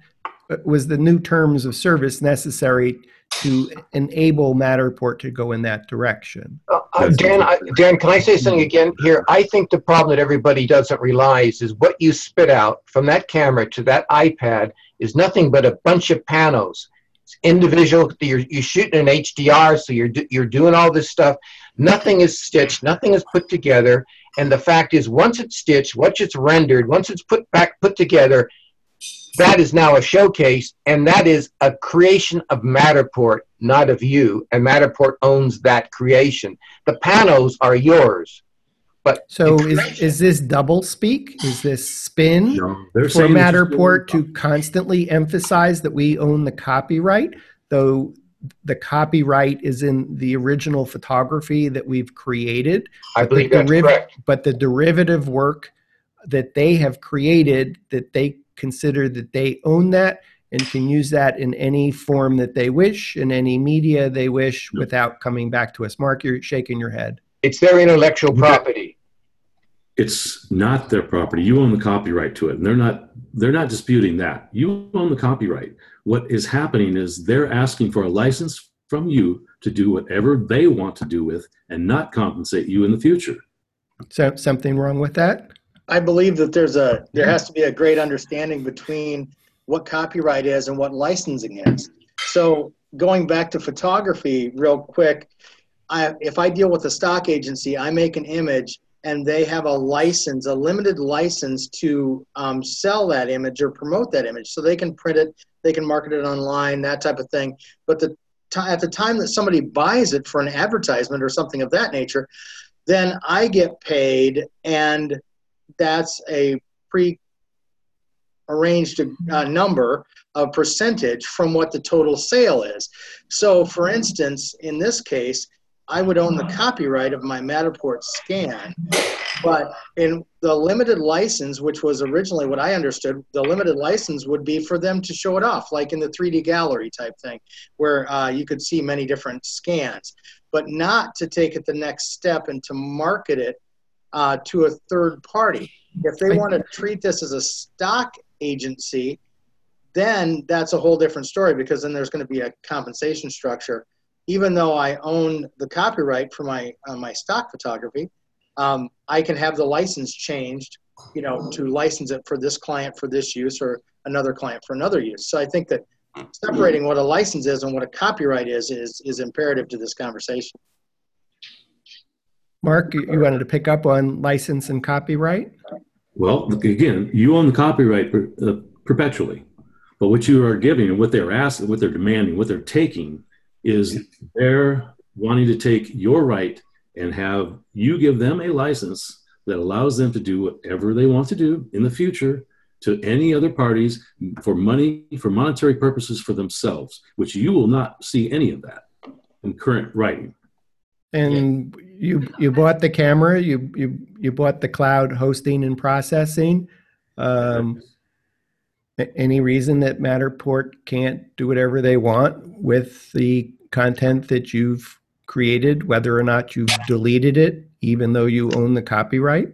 S1: was the new terms of service necessary to enable Matterport to go in that direction?
S3: Uh, uh, Dan, I. Dan, can I say something again here? I think the problem that everybody doesn't realize is what you spit out from that camera to that iPad is nothing but a bunch of panos. It's individual. You're, you're shooting in HDR, so you're do- you're doing all this stuff. Nothing is stitched. Nothing is put together. And the fact is, once it's stitched, once it's rendered, once it's put back put together, that is now a showcase, and that is a creation of Matterport, not of you. And Matterport owns that creation. The panos are yours. But
S1: So is, is this double speak? Is this spin
S4: No,
S1: for
S4: saying that you're
S1: Matterport to constantly emphasize that we own the copyright, though the copyright is in the original photography that we've created,
S3: I believe
S1: the
S3: that's
S1: deriv-
S3: correct.
S1: but the derivative work that they have created that they consider that they own that and can use that in any form that they wish in any media they wish
S4: Yep.
S1: without coming back to us. Mark, you're shaking your head.
S3: It's their intellectual property.
S4: it's not their property you own the copyright to it and they're not they're not disputing that you own the copyright what is happening is they're asking for a license from you to do whatever they want to do with and not compensate you in the future
S1: So something wrong with that?
S5: I believe that there's a there has to be a great understanding between what copyright is and what licensing is. So going back to photography real quick, I, if I deal with a stock agency, I make an image and they have a license, a limited license to um, sell that image or promote that image. So they can print it, they can market it online, that type of thing. But the ti at the time that somebody buys it for an advertisement or something of that nature, then I get paid, and that's a pre arranged uh, number of percentage from what the total sale is. So, for instance, in this case, I would own the copyright of my Matterport scan, but in the limited license, which was originally what I understood, the limited license would be for them to show it off, like in the 3D gallery type thing, where uh, you could see many different scans, but not to take it the next step and to market it uh, to a third party. If they want to treat this as a stock agency, then that's a whole different story because then there's going to be a compensation structure. Even though I own the copyright for my uh, my stock photography, um, I can have the license changed, you know, to license it for this client for this use or another client for another use. So I think that separating what a license is and what a copyright is is is imperative to this conversation.
S1: Mark, you wanted to pick up on license and copyright?
S4: Well, again, you own the copyright per, uh, perpetually, but what you are giving and what they're asking, what they're demanding, what they're taking is they're wanting to take your right and have you give them a license that allows them to do whatever they want to do in the future to any other parties for money, for monetary purposes for themselves, which you will not see any of that in current writing.
S1: And you you bought the camera, you you you bought the cloud hosting and processing. Um, any reason that Matterport can't do whatever they want with the content that you've created, whether or not you've deleted it, even though you own the copyright?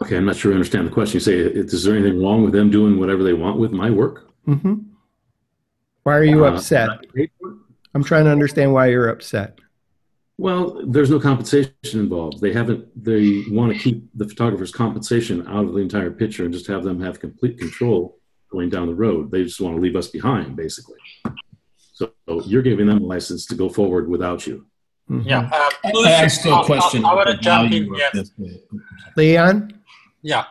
S4: Okay, I'm not sure I understand the question. You say, is there anything wrong with them doing whatever they want with my work?
S1: Mm-hmm. Why are you
S4: Uh,
S1: upset? I'm trying to understand why you're upset.
S4: Well, there's no compensation involved. They haven't. They want to keep the photographer's compensation out of the entire picture and just have them have complete control going down the road. They just want to leave us behind, basically. So you're giving them a license to go forward without you.
S1: Mhm.
S8: Yeah. Uh,
S7: I
S8: Lucy,
S7: I still
S8: I- I-
S7: question
S8: I, want to
S7: the
S8: jump in
S7: value of this.
S1: Leon?
S8: Yeah.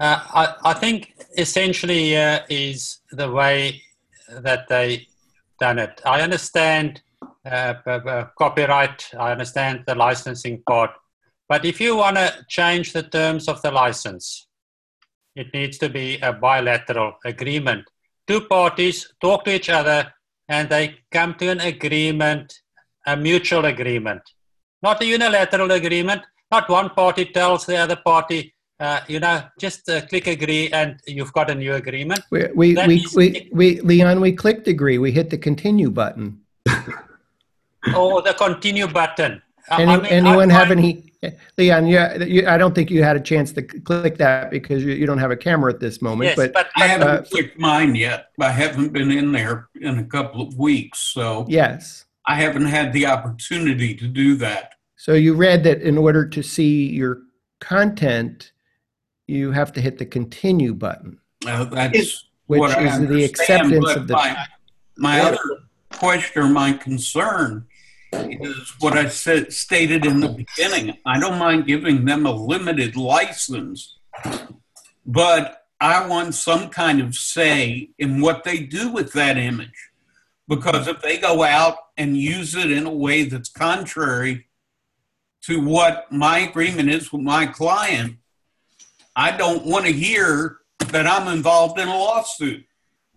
S8: Uh, I, I think essentially uh, is the way that they done it. I understand uh, copyright. I understand the licensing part. But if you want to change the terms of the license, it needs to be a bilateral agreement. Two parties talk to each other and they come to an agreement, a mutual agreement, not a unilateral agreement. Not one party tells the other party, uh, you know, just uh, click agree and you've got a new agreement.
S1: We, we, we, we, we, Leon, we clicked agree. We hit the continue button.
S8: Or the continue button.
S1: Any,
S8: I mean,
S1: anyone
S8: I
S1: have
S8: find-
S1: any? Leon, yeah, you, I don't think you had a chance to click that because you, you don't have a camera at this moment.
S8: Yes,
S1: but
S8: but,
S6: I haven't
S1: Uh,
S6: clicked mine yet. I haven't been in there in a couple of weeks, so
S1: yes.
S6: I haven't had the opportunity to do that.
S1: So you read that in order to see your content, you have to hit the continue button,
S6: Uh, that's
S1: which
S6: what I
S1: is the acceptance of the.
S6: My, my other question or my concern is what I said stated in the beginning. I don't mind giving them a limited license, but I want some kind of say in what they do with that image. Because if they go out and use it in a way that's contrary to what my agreement is with my client, I don't want to hear that I'm involved in a lawsuit.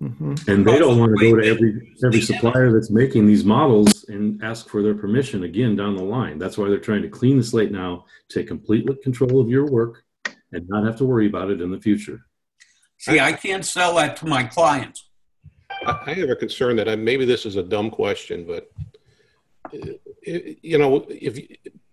S1: Mhm.
S4: And they don't want to go to every every supplier that's making these models and ask for their permission again down the line. That's why they're trying to clean the slate now, take complete control of your work, and not have to worry about it in the future.
S6: See, I can't sell that to my clients.
S9: I I have a concern that I, maybe this is a dumb question, but uh, you know, if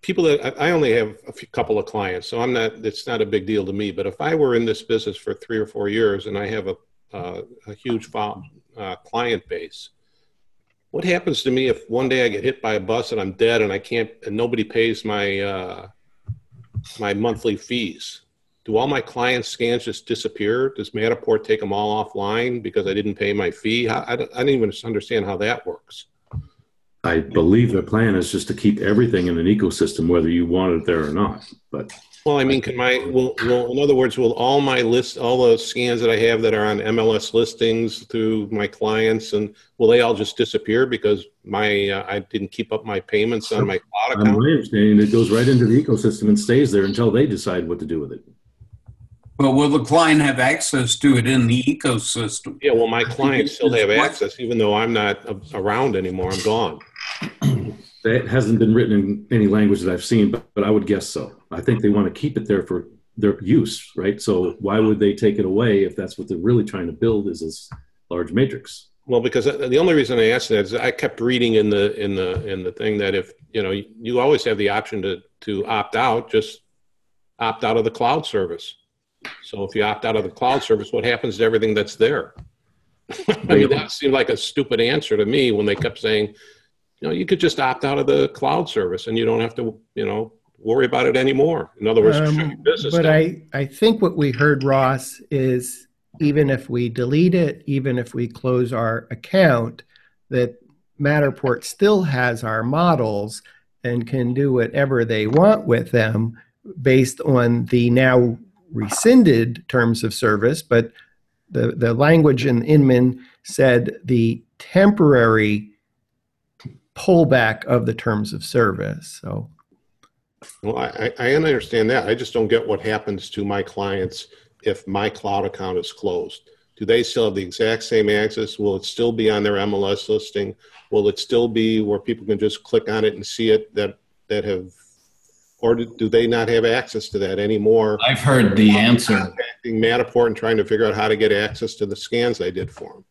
S9: people that I I only have a few, couple of clients, so I'm not. It's not a big deal to me. But if I were in this business for three or four years and I have a uh, a huge uh, client base, what happens to me if one day I get hit by a bus and I'm dead and I can't and nobody pays my uh, my monthly fees? Do all my client scans just disappear? Does Matterport take them all offline because I didn't pay my fee? I, I, don't, I don't even understand how that works.
S4: I believe the plan is just to keep everything in an ecosystem, whether you want it there or not. But
S9: Well, I mean, can my, will, will, in other words, will all my list, all the scans that I have that are on MLS listings through my clients and will they all just disappear because my, uh, I didn't keep up my payments on my cloud
S4: On
S9: account?
S4: my understanding, it goes right into the ecosystem and stays there until they decide what to do with it.
S6: But will the client have access to it in the ecosystem?
S9: Yeah, well, my clients still have access even though I'm not around anymore. I'm gone.
S4: That hasn't been written in any language that I've seen, but, but I would guess so. I think they want to keep it there for their use, right? So why would they take it away if that's what they're really trying to build is this large matrix?
S9: Well, because uh, the only reason I asked that is I kept reading in the in the in the thing that if you know you always have the option to to opt out, just opt out of the cloud service. So if you opt out of the cloud service, what happens to everything that's there? [laughs] I mean, that seemed like a stupid answer to me when they kept saying, you know, you could just opt out of the cloud service and you don't have to, you know, worry about it anymore. In other words,
S1: Um,
S9: business
S1: But
S9: down.
S1: I, I think what we heard, Ross, is even if we delete it, even if we close our account, that Matterport still has our models and can do whatever they want with them based on the now rescinded terms of service. But the, the language in Inman said the temporary pullback of the terms of service. So
S9: Well, I, I understand that. I just don't get what happens to my clients if my cloud account is closed. Do they still have the exact same access? Will it still be on their MLS listing? Will it still be where people can just click on it and see it that, that have, or do, do they not have access to that anymore?
S7: I've heard the answer.
S9: Contacting Matterport and trying to figure out how to get access to the scans I did for them.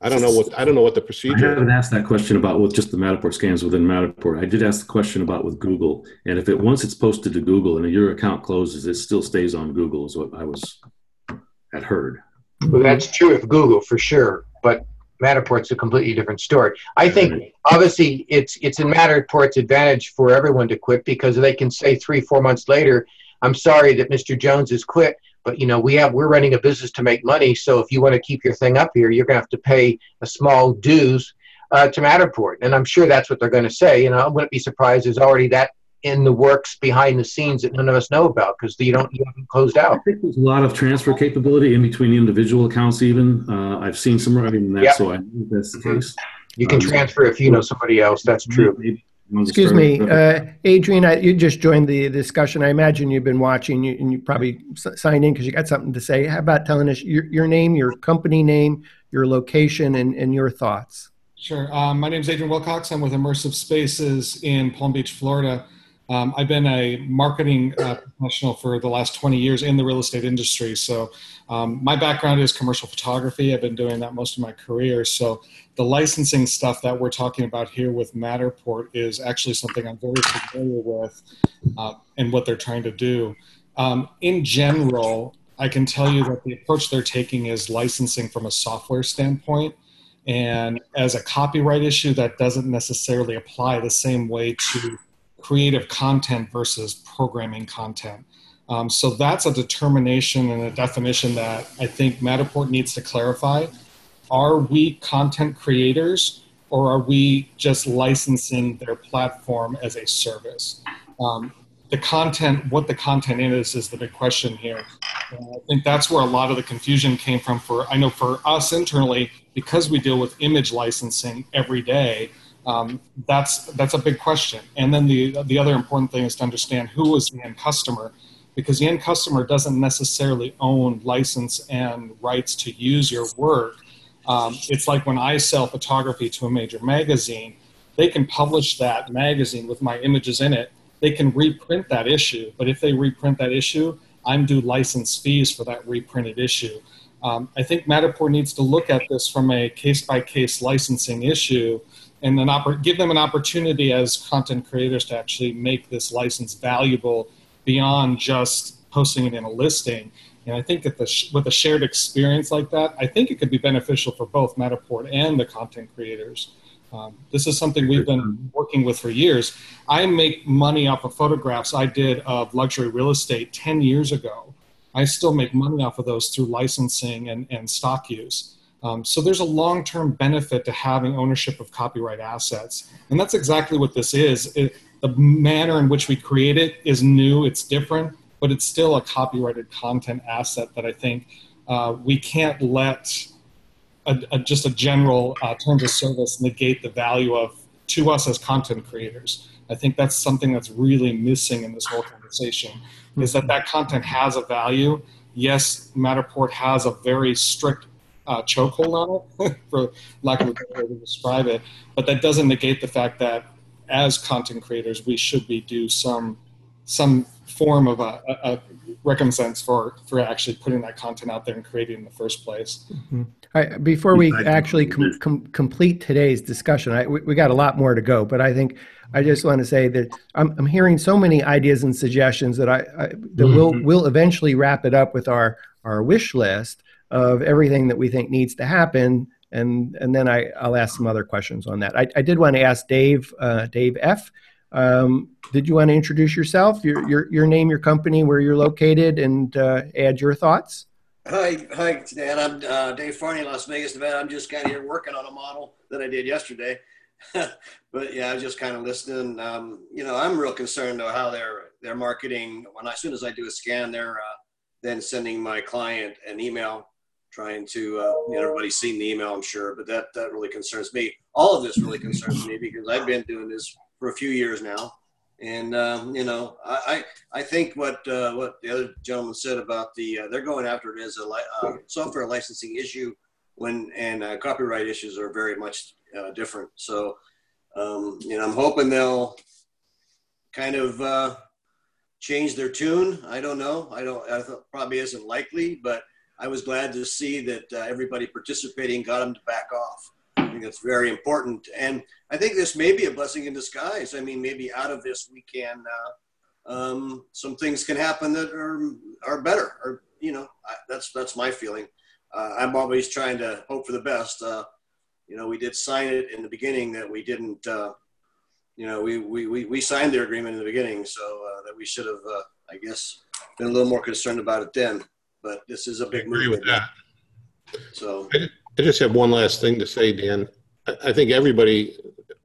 S9: I don't know what, I don't know what the procedure.
S4: I
S9: procedure
S4: haven't asked that question about with just the Matterport scans within Matterport. I did ask the question about with Google, and if it once it's posted to Google and your account closes, it still stays on Google. Is what I was had heard.
S3: Well, that's true of Google for sure, but Matterport's a completely different story. I think obviously it's it's in Matterport's advantage for everyone to quit because they can say three four months later, I'm sorry that Mr. Jones has quit, but you know we have we're running a business to make money, so if you want to keep your thing up here, you're going to have to pay a small dues uh, to Matterport, and I'm sure that's what they're going to say. You know, I wouldn't be surprised. There's already that in the works behind the scenes that none of us know about because you don't you haven't closed
S4: I
S3: out.
S4: think there's a lot of transfer capability in between individual accounts. Even uh, I've seen some writing in that,
S3: Yeah.
S4: so I think that's the case.
S3: You can
S4: Um,
S3: transfer if you know somebody else. That's true.
S4: Maybe one of the
S1: Excuse me, uh, Adrian, I- you just joined the discussion. I imagine you've been watching you- and you probably s- signed in because you got something to say. How about telling us your, your name, your company name, your location, and, and your thoughts?
S10: Sure. Um, my name is Adrian Wilcox. I'm with Immersive Spaces in Palm Beach, Florida. Um, I've been a marketing uh, professional for the last 20 years in the real estate industry. So, um, my background is commercial photography. I've been doing that most of my career. So, the licensing stuff that we're talking about here with Matterport is actually something I'm very familiar with uh, and what they're trying to do. Um, in general, I can tell you that the approach they're taking is licensing from a software standpoint. And as a copyright issue, that doesn't necessarily apply the same way to creative content versus programming content. Um, so that's a determination and a definition that I think Matterport needs to clarify. Are we content creators or are we just licensing their platform as a service? Um, the content, what the content is, is the big question here. And I think that's where a lot of the confusion came from. For I know for us internally, because we deal with image licensing every day, um, that's that's a big question. And then the the other important thing is to understand who is the end customer, because the end customer doesn't necessarily own license and rights to use your work. Um, it's like when I sell photography to a major magazine, they can publish that magazine with my images in it. They can reprint that issue, but if they reprint that issue, I'm due license fees for that reprinted issue. Um, I think Matterport needs to look at this from a case by case licensing issue and then oppor- give them an opportunity as content creators to actually make this license valuable beyond just posting it in a listing. And I think that the with a shared experience like that, I think it could be beneficial for both Matterport and the content creators. Um, this is something we've been working with for years. I make money off of photographs I did of luxury real estate 10 years ago. I still make money off of those through licensing and, and stock use. Um, so there's a long-term benefit to having ownership of copyright assets, and that's exactly what this is. It, the manner in which we create it is new, it's different, but it's still a copyrighted content asset that I think uh, we can't let a, a, just a general uh, terms of service negate the value of to us as content creators. I think that's something that's really missing in this whole conversation is that that content has a value. Yes, Matterport has a very strict uh, chokehold on it, [laughs] for lack of a better way to describe it, but that doesn't negate the fact that as content creators, we should be due some some form of a, a, a recompense for for actually putting that content out there and creating in the first place.
S1: Mm-hmm. Right, before we actually com- com- complete today's discussion, I, we, we, got a lot more to go, but I think I just want to say that I'm, I'm hearing so many ideas and suggestions that I, I that mm-hmm. we'll we'll eventually wrap it up with our our wish list of everything that we think needs to happen, and and then I I'll ask some other questions on that. I, I did want to ask Dave uh, Dave F. Um, did you want to introduce yourself, your your your name, your company, where you're located, and uh, add your thoughts?
S11: Hi, hi, Dan. I'm uh, Dave Farney, Las Vegas, Nevada. I'm just kind of here working on a model that I did yesterday. [laughs] but yeah, I was just kind of listening. Um, you know, I'm real concerned though how they're they're marketing. When I, as soon as I do a scan, they're uh, then sending my client an email trying to. Uh, you know, everybody's seen the email, I'm sure, but that that really concerns me. All of this really concerns me because I've been doing this for a few years now, and um, you know, I, I, I think what uh, what the other gentleman said about the uh, they're going after it as a li- uh, software licensing issue when and uh, copyright issues are very much uh, different. So um, you know, I'm hoping they'll kind of uh, change their tune. I don't know. I don't. I thought probably isn't likely, but I was glad to see that everybody participating got them to back off. I think that's very important. And I think this may be a blessing in disguise. I mean, maybe out of this we can, uh, um, some things can happen that are, are better or, you know, I, that's, that's my feeling. Uh, I'm always trying to hope for the best. Uh, you know, we did sign it in the beginning that we didn't, uh, you know, we, we, we, we signed their agreement in the beginning, so uh, that we should have, uh, I guess, been a little more concerned about it then. But this is a big
S9: I agree with that.
S11: So
S9: I, I just have one last thing to say, Dan. I think everybody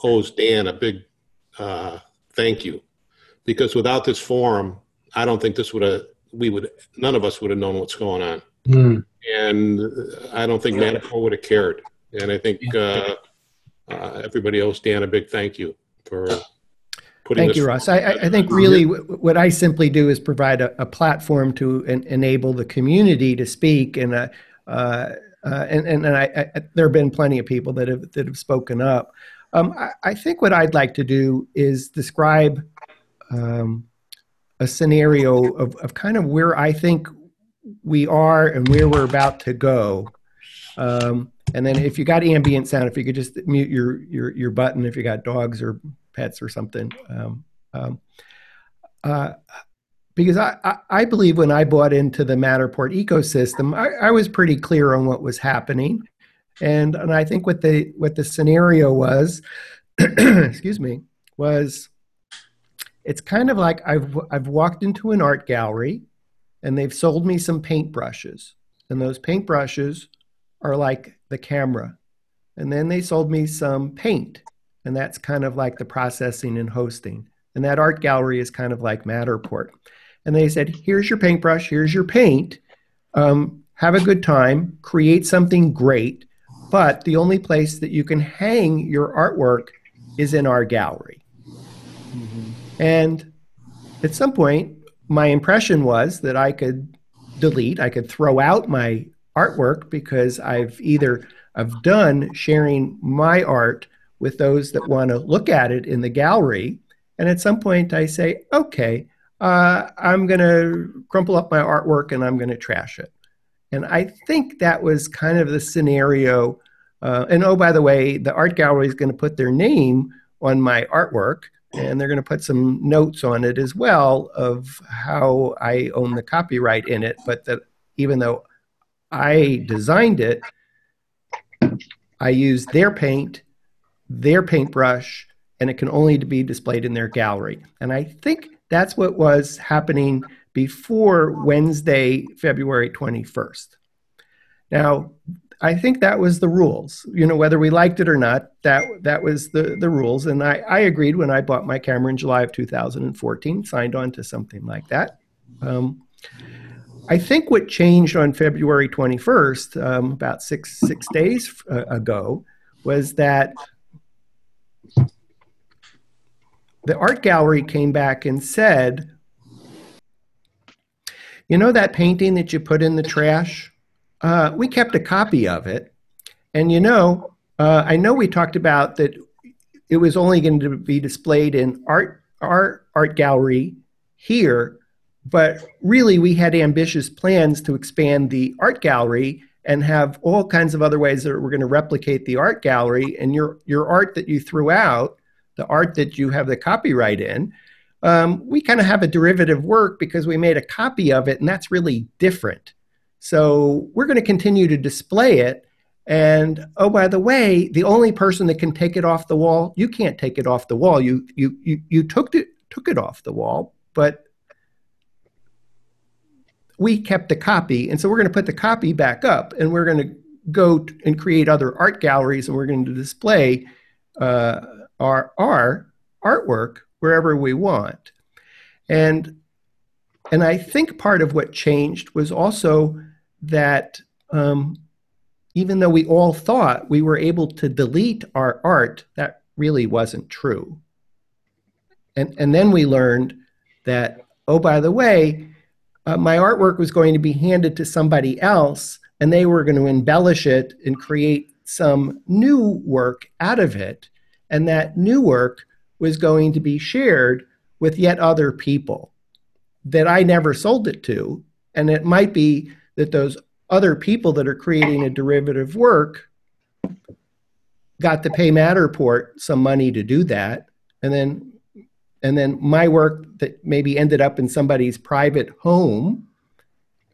S9: owes Dan a big uh, thank you because without this forum, I don't think this would have, we would, none of us would have known what's going on. Mm. And I don't think Matterport would have cared. And I think uh, uh, everybody owes Dan a big thank you for putting
S1: Thank you, Ross. I, I, think really what I simply do is provide a, a platform to en- enable the community to speak and uh, uh uh, and and, and I, I, there have been plenty of people that have that have spoken up. Um, I, I, think what I'd like to do is describe um, a scenario of, of kind of where I think we are and where we're about to go. Um, and then if you got ambient sound, if you could just mute your your your button if you got dogs or pets or something. Um, um, uh, because I, I, I, believe when I bought into the Matterport ecosystem, I, I, was pretty clear on what was happening. And, and I think what the, what the scenario was, [clears throat] excuse me, was it's kind of like I've, I've walked into an art gallery and they've sold me some paintbrushes. And those paintbrushes are like the camera. And then they sold me some paint. And that's kind of like the processing and hosting. And that art gallery is kind of like Matterport and they said, "Here's your paintbrush. Here's your paint. Um, have a good time. Create something great." But the only place that you can hang your artwork is in our gallery. Mm-hmm. And at some point, my impression was that I could delete, I could throw out my artwork because I've either I've done sharing my art with those that want to look at it in the gallery. And at some point, I say, okay, uh, I'm going to crumple up my artwork and I'm going to trash it. And I think that was kind of the scenario. Uh, and oh, by the way, the art gallery is going to put their name on my artwork and they're going to put some notes on it as well of how I own the copyright in it. But that even though I designed it, I used their paint, their paintbrush, and it can only be displayed in their gallery. And I think that's what was happening before Wednesday, February 21st. Now, I think that was the rules. You know, whether we liked it or not, that that was the the rules. And I, I agreed when I bought my camera in July of 2014, signed on to something like that. Um, I think what changed on February 21st, um, about six six days uh, ago, was that the art gallery came back and said, "You know that painting that you put in the trash? Uh, we kept a copy of it, and you know, uh, I know we talked about that it was only going to be displayed in art our art gallery here." But really, we had ambitious plans to expand the art gallery and have all kinds of other ways that we're going to replicate the art gallery. And your your art that you threw out, the art that you have the copyright in, um, we kind of have a derivative work because we made a copy of it, and that's really different. So we're going to continue to display it. And oh, by the way, the only person that can take it off the wall, you can't take it off the wall. You you you, you took it took it off the wall, but we kept the copy. And so we're going to put the copy back up and we're going to go and create other art galleries and we're going to display uh, our, our artwork wherever we want. And, and I think part of what changed was also that um, even though we all thought we were able to delete our art, that really wasn't true. And, and then we learned that, oh, by the way, uh, my artwork was going to be handed to somebody else and they were going to embellish it and create some new work out of it. And that new work was going to be shared with yet other people that I never sold it to. And it might be that those other people that are creating a derivative work got to pay Matterport some money to do that. And then and then my work that maybe ended up in somebody's private home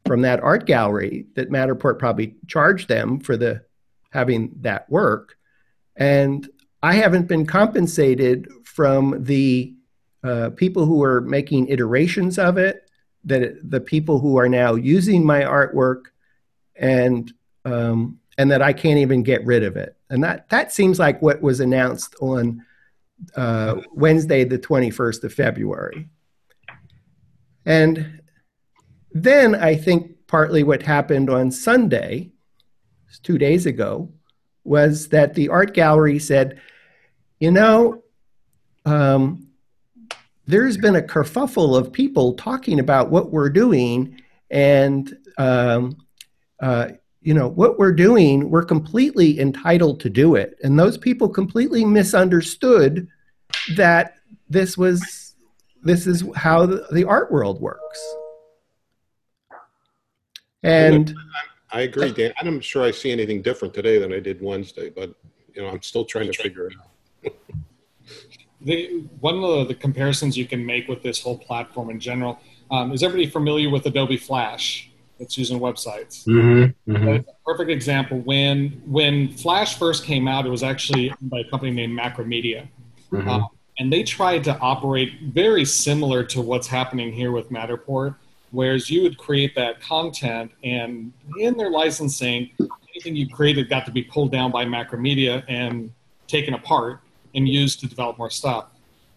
S1: from that art gallery that Matterport probably charged them for the having that work. And I haven't been compensated from the uh, people who are making iterations of it, that the people who are now using my artwork, and um, and that I can't even get rid of it. And that that seems like what was announced on uh, Wednesday, the 21st of February. And then I think partly what happened on Sunday, two days ago, was that the art gallery said, you know, um, there's been a kerfuffle of people talking about what we're doing, and um, uh, you know what we're doing we're completely entitled to do it. And those people completely misunderstood that this was this is how the, the art world works. And
S9: I agree, Dan. I'm sure I see anything different today than I did Wednesday, but you know, I'm still trying to figure it out. [laughs]
S10: the one of the comparisons you can make with this whole platform in general um, is everybody familiar with Adobe Flash? that's using websites. Mm-hmm, mm-hmm. a perfect example. When when Flash first came out, it was actually by a company named Macromedia, mm-hmm. um, and they tried to operate very similar to what's happening here with Matterport. Whereas you would create that content, and in their licensing, anything you created got to be pulled down by Macromedia and taken apart and used to develop more stuff.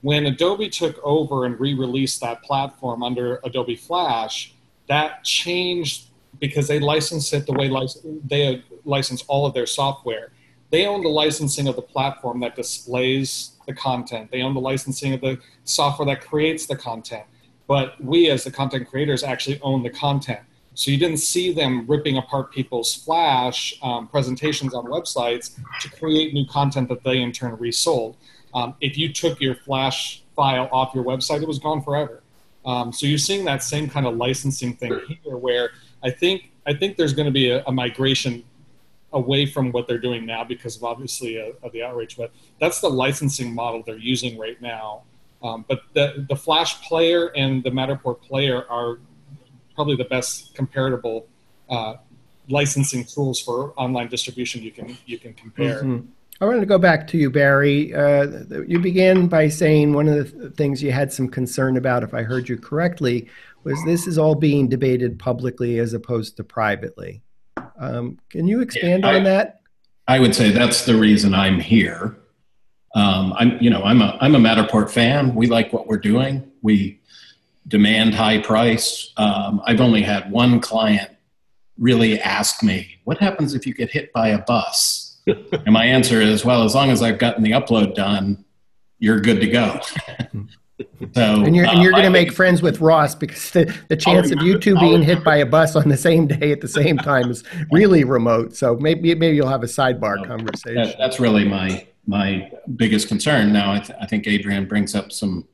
S10: When Adobe took over and re-released that platform under Adobe Flash, that changed because they license it the way they license all of their software. They own the licensing of the platform that displays the content. They own the licensing of the software that creates the content. But we, as the content creators, actually own the content. So you didn't see them ripping apart people's Flash um, presentations on websites to create new content that they in turn resold. Um, if you took your Flash file off your website, it was gone forever. Um, so you're seeing that same kind of licensing thing here, where I think I think there's going to be a, a, migration away from what they're doing now because of obviously uh, of the outrage. But that's the licensing model they're using right now. Um, but the the Flash player and the Matterport player are probably the best comparable uh, licensing tools for online distribution you can you can compare. Mm-hmm.
S1: I wanted to go back to you, Barry. Uh, you began by saying one of the things you had some concern about, if I heard you correctly, was this is all being debated publicly as opposed to privately. Um, can you expand
S7: Yeah, I-
S1: on that?
S7: I would say that's the reason I'm here. Um, I'm, you know, I'm a I'm a Matterport fan. We like what we're doing. We demand high price. Um, I've only had one client really ask me, "What happens if you get hit by a bus?" [laughs] and my answer is, "Well, as long as I've gotten the upload done, you're good to go." [laughs] so,
S1: And you're, and
S7: uh,
S1: you're going to make friends with Ross because the, the chance of you two being hit by a bus on the same day at the same time is really remote. So maybe maybe you'll have a sidebar
S7: No,
S1: conversation.
S7: That, that's really my my biggest concern. Now, I, th- I think Adrian brings up some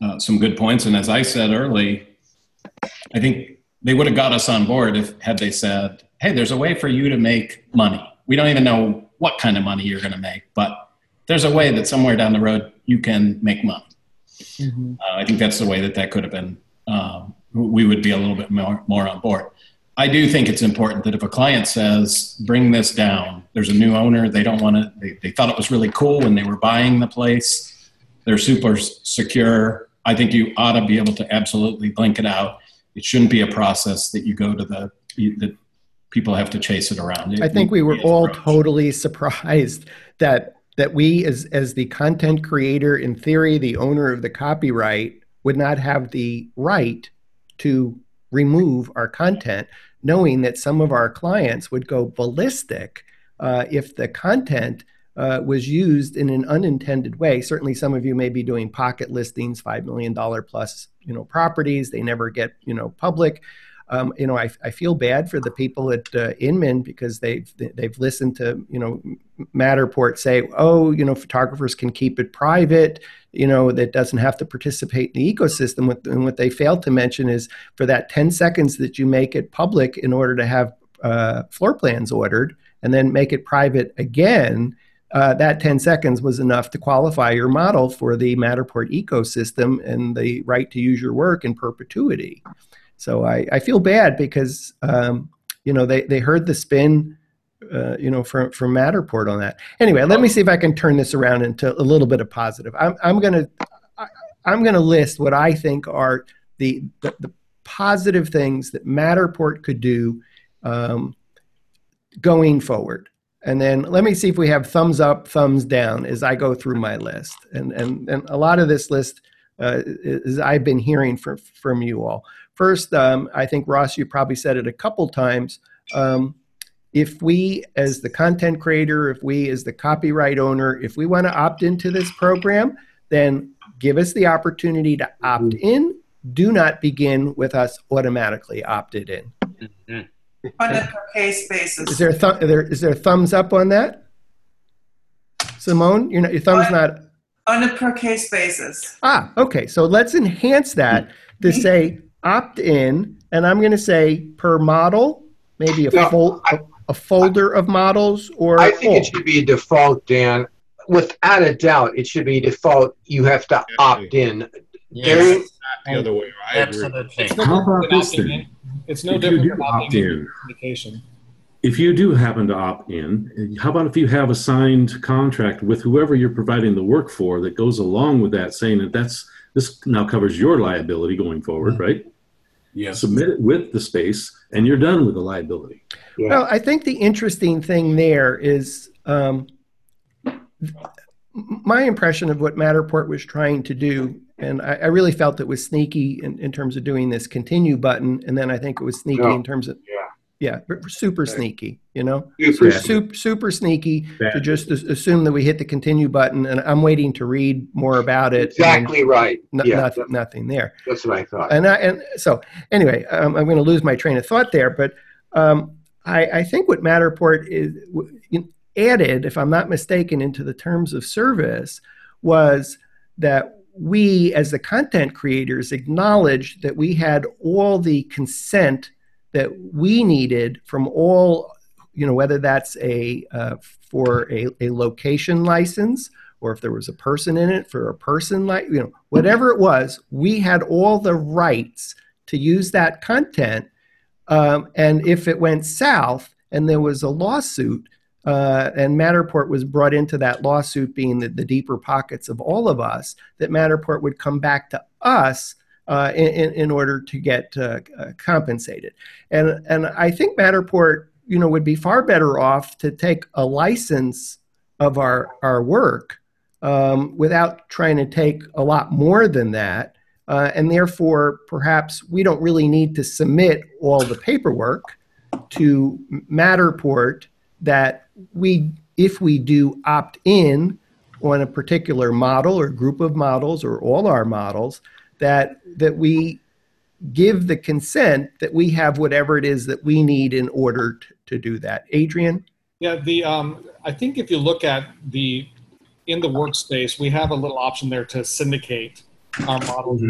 S7: uh, some good points, and as I said early, I think they would have got us on board if had they said, "Hey, there's a way for you to make money. We don't even know what kind of money you're going to make, but there's a way that somewhere down the road you can make money." Uh, I think that's the way that that could have been. Um, we would be a little bit more more on board. I do think it's important that if a client says, bring this down, there's a new owner, they don't want to, they, they thought it was really cool when they were buying the place, they're super secure. I think you ought to be able to absolutely blink it out. It shouldn't be a process that you go to the, you- that people have to chase it around. It-
S1: I think we were all
S7: approach.
S1: totally surprised that that we as as the content creator in theory the owner of the copyright would not have the right to remove our content knowing that some of our clients would go ballistic uh, if the content uh, was used in an unintended way. Certainly some of you may be doing pocket listings $5 million plus you know properties. They never get you know public um, you know, I, I feel bad for the people at uh, Inman because they've they've listened to you know Matterport say, oh, you know, photographers can keep it private, you know, that doesn't have to participate in the ecosystem. And what they failed to mention is for that 10 seconds that you make it public in order to have uh, floor plans ordered and then make it private again, uh, that 10 seconds was enough to qualify your model for the Matterport ecosystem and the right to use your work in perpetuity. So I, I feel bad because um, you know they, they heard the spin uh, you know from from Matterport on that. Anyway, let me see if I can turn this around into a little bit of positive. I'm I'm gonna I, I'm gonna list what I think are the the, the positive things that Matterport could do um, going forward. And then let me see if we have thumbs up, thumbs down as I go through my list. And and and a lot of this list uh, is I've been hearing from from you all. First, um, I think Ross, you probably said it a couple times. Um, if we, as the content creator, if we, as the copyright owner, if we want to opt into this program, then give us the opportunity to opt in. Do not begin with us automatically opted in.
S8: Mhm.
S2: On a per case basis.
S1: Is there, a th- there is there a thumbs up on that? Simone, you're not, your thumb's not.
S2: On a per case basis.
S1: Ah, okay. So let's enhance that to say opt in, and I'm going to say per model, maybe a,
S3: No,
S1: fol- a, a folder of models or
S3: I think
S1: all.
S3: it should be a default, Dan. Without a doubt, it should be default. You have to opt in. There-
S8: Yes,
S9: The other way, I
S8: absolutely.
S10: It's no
S4: How
S10: different
S4: about this
S10: opting
S4: then?
S10: in. It's no
S4: If you
S10: different
S4: do
S10: than
S4: opt
S10: in
S4: in.
S10: communication.
S4: If you do happen to opt in, how about if you have a signed contract with whoever you're providing the work for that goes along with that, saying that that's this now covers your liability going forward, mm-hmm. right?
S6: Yes.
S4: Submit it with the space, and you're done with the liability.
S3: Yeah.
S1: Well, I think the interesting thing there is um, th- my impression of what Matterport was trying to do, and I, I really felt it was sneaky in, in terms of doing this continue button, and then I think it was sneaky
S3: No.
S1: in terms of
S3: Yeah.
S1: super sneaky, you know,
S3: Super
S4: Yeah.
S1: super super sneaky to just assume that we hit the continue button, and I'm waiting to read more about it.
S3: Exactly right.
S1: No,
S3: Yeah,
S1: nothing, nothing there.
S3: that's what I thought.
S1: And I, and so anyway, um, I'm going to lose my train of thought there, but um, I, I think what Matterport is w- added, if I'm not mistaken, into the terms of service was that we, as the content creators, acknowledged that we had all the consent that we needed from all, you know, whether that's a uh, for a, a location license or if there was a person in it for a person like you know whatever it was we had all the rights to use that content um, and if it went south and there was a lawsuit uh, and matterport was brought into that lawsuit being the, the deeper pockets of all of us that matterport would come back to us uh, in, in, order to get uh, uh, compensated. And and i think matterport you know, would be far better off to take a license of our our work um, without trying to take a lot more than that, uh, and therefore perhaps we don't really need to submit all the paperwork to Matterport that we, if we do opt in on a particular model or group of models or all our models, that that we give the consent that we have whatever it is that we need in order to, to do that. Adrian?
S10: Yeah, the um, I think if you look at the in the workspace, we have a little option there to syndicate our models.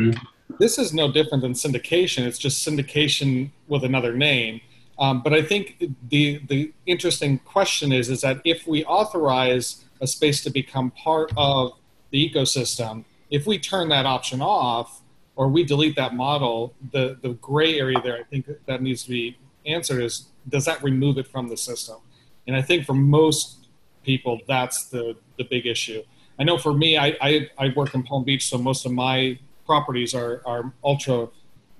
S10: This is no different than syndication. It's just syndication with another name. Um, but I think the the interesting question is is that if we authorize a space to become part of the ecosystem, if we turn that option off or we delete that model, the the gray area there, I think that needs to be answered is does that remove it from the system? And I think for most people, that's the the big issue. I know for me, I I, I work in Palm Beach, so most of my properties are are ultra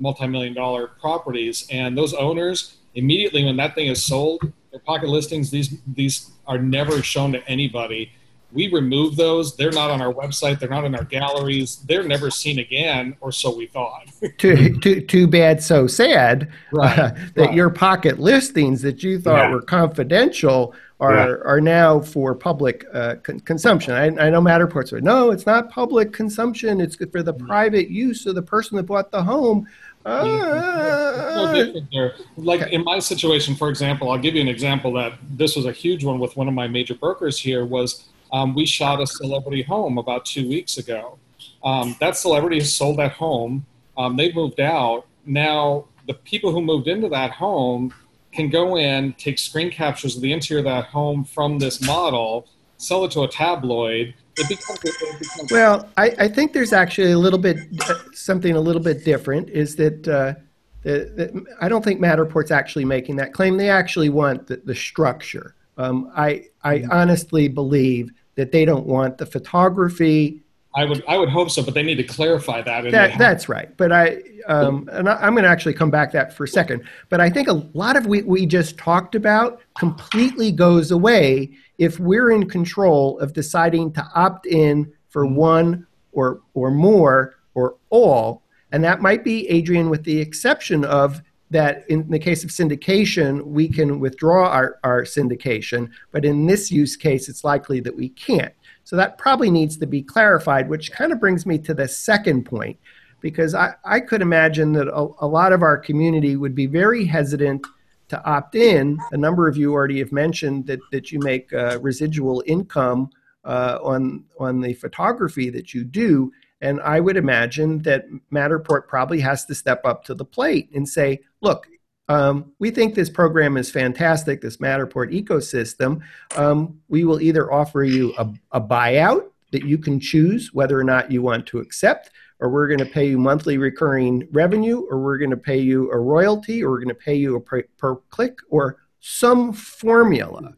S10: multi-million dollar properties, and those owners immediately when that thing is sold, their pocket listings, these these are never shown to anybody. We remove those. They're not on our website. They're not in our galleries. They're never seen again, or so we thought. [laughs]
S1: too, too, too bad, so sad
S10: Right,
S1: uh, that
S10: right.
S1: your pocket listings that you thought
S3: Yeah.
S1: were confidential are, are now for public uh, con- consumption. I, I know Matterport's like, no, it's not public consumption. It's for the
S10: Mm.
S1: private use of the person that bought the home.
S10: no
S1: Uh,
S10: different there. Like in my situation, for example, I'll give you an example that this was a huge one with one of my major brokers here was um, we shot a celebrity home about two weeks ago. Um, that celebrity has sold that home. Um, they moved out. Now the people who moved into that home can go in, take screen captures of the interior of that home from this model, sell it to a tabloid. It becomes, it becomes
S1: Well, I, I think there's actually a little bit uh, something a little bit different. Is that uh, the, the, I don't think Matterport's actually making that claim. They actually want the, the structure. Um, I I honestly believe that they don't want the photography.
S10: I would I would hope so, but they need to clarify that.
S1: That that's right. But I um, and I, I'm going to actually come back to that for a second. But I think a lot of what we just talked about completely goes away if we're in control of deciding to opt in for one or or more or all. And that might be Adrian, with the exception of that in the case of syndication, we can withdraw our, our syndication, but in this use case, it's likely that we can't. So that probably needs to be clarified, which kind of brings me to the second point, because I, I could imagine that a, a lot of our community would be very hesitant to opt in. A number of you already have mentioned that, that you make uh, residual income uh, on, on the photography that you do. And I would imagine that Matterport probably has to step up to the plate and say, look, um, we think this program is fantastic, this Matterport ecosystem. Um, we will either offer you a, a buyout that you can choose whether or not you want to accept, or we're going to pay you monthly recurring revenue, or we're going to pay you a royalty, or we're going to pay you a per, per click, or some formula.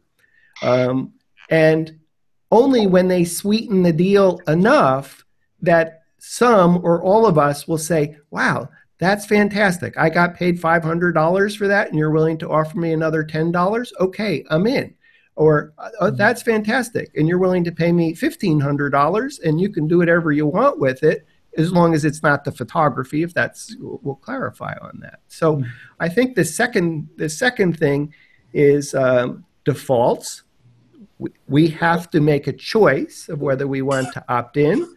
S1: Um, and only when they sweeten the deal enough that some or all of us will say, wow, that's fantastic. I got paid $500 for that, and you're willing to offer me another $10? Okay, I'm in. Or oh, that's fantastic, and you're willing to pay me $1,500, and you can do whatever you want with it as long as it's not the photography. If that's, we'll clarify on that. So I think the second the second thing is um, defaults. We, we have to make a choice of whether we want to opt in.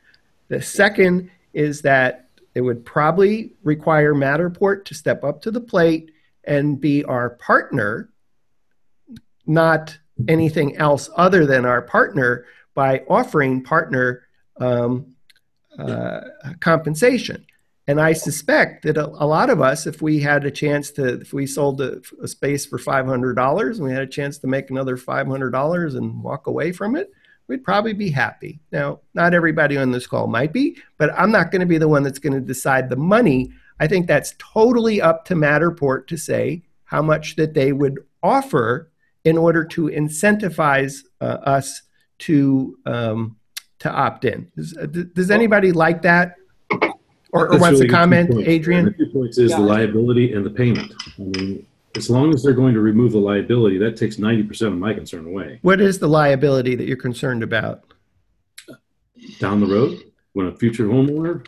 S1: The second is that it would probably require Matterport to step up to the plate and be our partner, not anything else other than our partner, by offering partner um, uh, compensation. And I suspect that a, a, lot of us, if we had a chance to, if we sold a, a space for $500 and we had a chance to make another $500 and walk away from it, we'd probably be happy. Now, not everybody on this call might be, but I'm not going to be the one that's going to decide the money. I think that's totally up to Matterport to say how much that they would offer in order to incentivize uh, us to um, to opt in. Does, uh, does anybody like that? Or, or wants
S4: really
S1: to comment. Adrian?
S4: The two points is
S10: Yeah.
S4: the liability and the payment. I mean, As long as they're going to remove the liability, that takes 90% of my concern away.
S1: What is the liability that you're concerned about?
S4: Down the road, when a future homeowner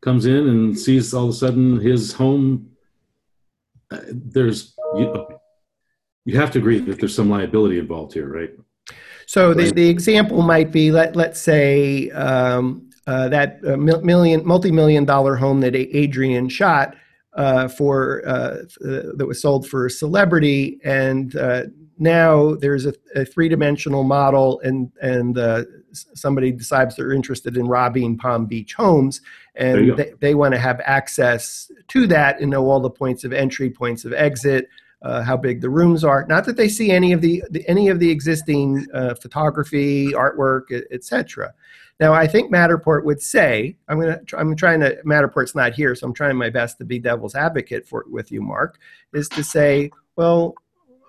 S4: comes in and sees all of a sudden his home, uh, there's, you, you have to agree that there's some liability involved here, right?
S1: So the, the example might be let let's say um, uh, that uh, million multi-million dollar home that Adrian shot uh, for uh, uh, that was sold for a celebrity, and uh, now there's a, a three-dimensional model, and and uh, somebody decides they're interested in robbing Palm Beach homes, and they, they want to have access to that and know all the points of entry, points of exit, uh, how big the rooms are. Not that they see any of the, the any of the existing uh, photography, artwork, etc. Now, I think Matterport would say, I'm gonna, I'm trying to. Matterport's not here, so I'm trying my best to be devil's advocate for with you, Mark. Is to say, well,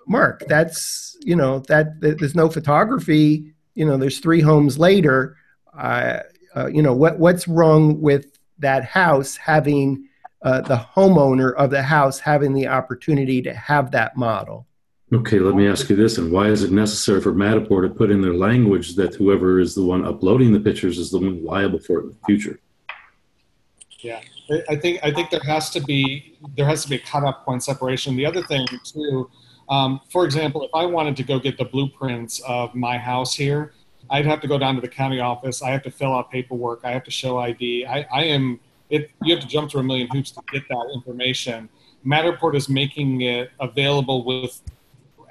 S1: Mark, that's you know that, that there's no photography. You know, there's three homes later. Uh, uh, you know what what's wrong with that house having uh, the homeowner of the house having the opportunity to have that model.
S4: Okay, let me ask you this, and why is it necessary for Matterport to put in their language that whoever is the one uploading the pictures is the one liable for it in the future?
S10: Yeah, I- think I think there has to be there has to be a cutoff point separation. The other thing too, um, for example, if I wanted to go get the blueprints of my house here, I'd have to go down to the county office. I have to fill out paperwork. I have to show ID. I, I am it. You have to jump through a million hoops to get that information. Matterport is making it available with,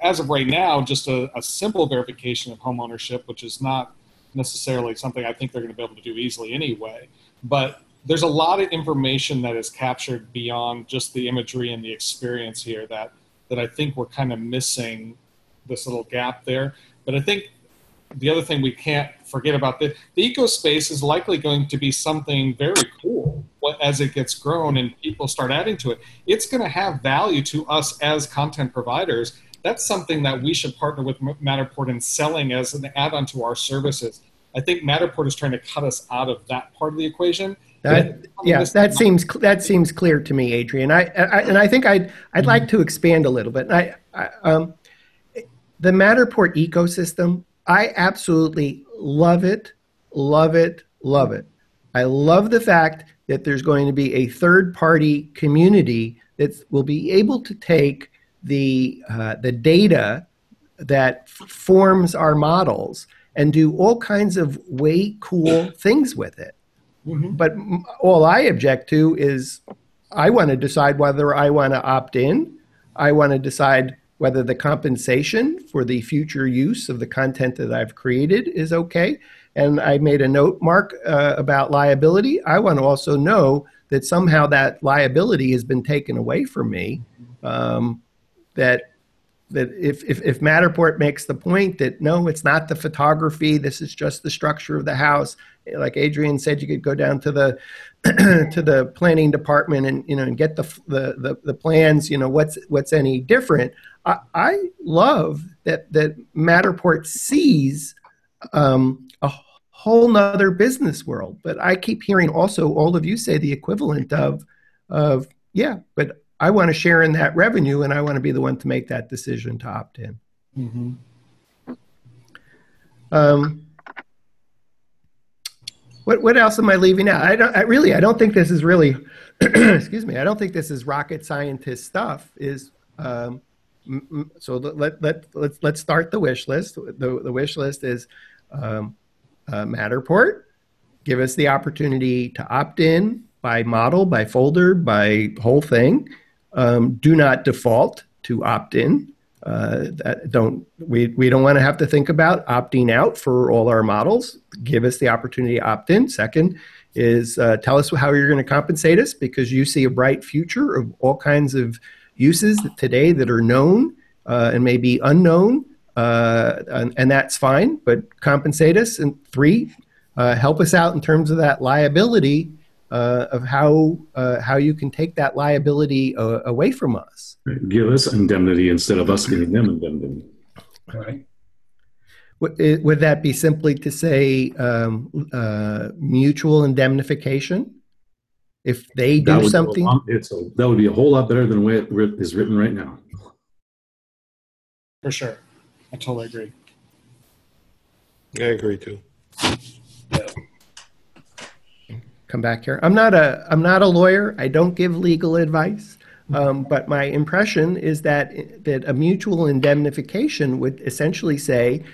S10: as of right now, just a, a simple verification of home ownership, which is not necessarily something I think they're going to be able to do easily anyway. But there's a lot of information that is captured beyond just the imagery and the experience here that that I think we're kind of missing this little gap there. But I think the other thing we can't forget about the the eco space is likely going to be something very cool as it gets grown and people start adding to it. It's going to have value to us as content providers. That's something that we should partner with Matterport in selling as an add-on to our services. I think Matterport is trying to cut us out of that part of the equation.
S1: That, yeah, that seems that seems clear to me, Adrian. I, I and I think I'd I'd like to expand a little bit. I, I um, the Matterport ecosystem. I absolutely love it, love it, love it. I love the fact that there's going to be a third party community that will be able to take the uh, the data that f- forms our models and do all kinds of way cool things with it. But m- all I object to is I want to decide whether I want to opt in. I want to decide whether the compensation for the future use of the content that I've created is okay. And I made a note, Mark, uh, about liability. I want to also know that somehow that liability has been taken away from me. Um, that that if, if, if Matterport makes the point that no, it's not the photography, this is just the structure of the house. Like Adrian said, you could go down to the [clears throat] to the planning department and you know and get the the the, the plans. You know what's what's any different. I, I love that that Matterport sees um, a whole nother business world. But I keep hearing also all of you say the equivalent of of yeah, but I want to share in that revenue and I want to be the one to make that decision to opt in.
S10: Mm-hmm.
S1: Um, what what else am I leaving out? I don't. I really. I don't think this is really. [clears throat] excuse me. I don't think this is rocket scientist stuff. Is um, so let let let let's let's start the wish list. The the wish list is um, uh, Matterport. Give us the opportunity to opt in by model, by folder, by whole thing. Um, do not default to opt in. Uh, that don't we, we don't want to have to think about opting out for all our models. Give us the opportunity to opt in. Second is uh, tell us how you're going to compensate us because you see a bright future of all kinds of uses today that are known uh, and may be unknown, uh, and, and that's fine. But compensate us. And three, uh, help us out in terms of that liability uh, of how uh, how you can take that liability uh, away from us.
S4: Give us indemnity instead of us giving them indemnity.
S1: Right. Would, would that be simply to say um, uh, mutual indemnification? If they do something,
S4: along- It's a, that would be a whole lot better than the way it is written right now.
S10: for sure. I totally agree.
S9: I agree too.
S1: Come back here. I'm not a I'm not a lawyer. I don't give legal advice. Um, but my impression is that that a mutual indemnification would essentially say,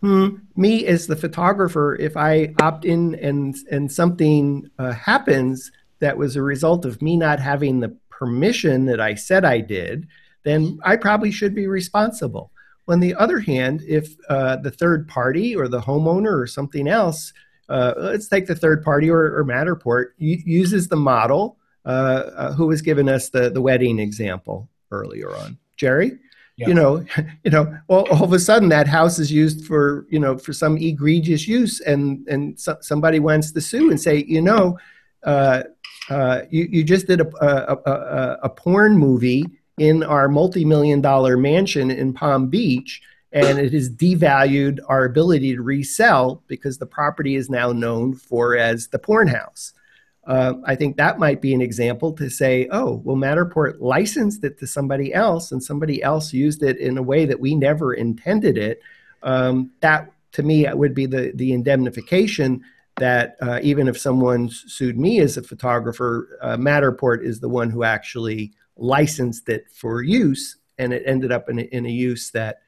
S1: hmm, me as the photographer, if I opt in and and something uh, happens that was a result of me not having the permission that I said I did, then I probably should be responsible. On the other hand, if uh, the third party or the homeowner or something else uh, let's take the third party or, or Matterport, uses the model uh, uh, who was giving us the, the wedding example earlier on. Jerry? Yeah. You know, [laughs] you know, all, all, of a sudden that house is used for, you know, for some egregious use, and and so, somebody wants to sue and say, you know, uh, uh, you you just did a, a, a, a porn movie in our multi-million dollar mansion in Palm Beach, and it has devalued our ability to resell because the property is now known for as the porn house. Uh, I think that might be an example to say, oh, well, Matterport licensed it to somebody else, and somebody else used it in a way that we never intended it. Um, that, to me, would be the the indemnification that uh, even if someone sued me as a photographer, uh, Matterport is the one who actually licensed it for use, and it ended up in a, in a use that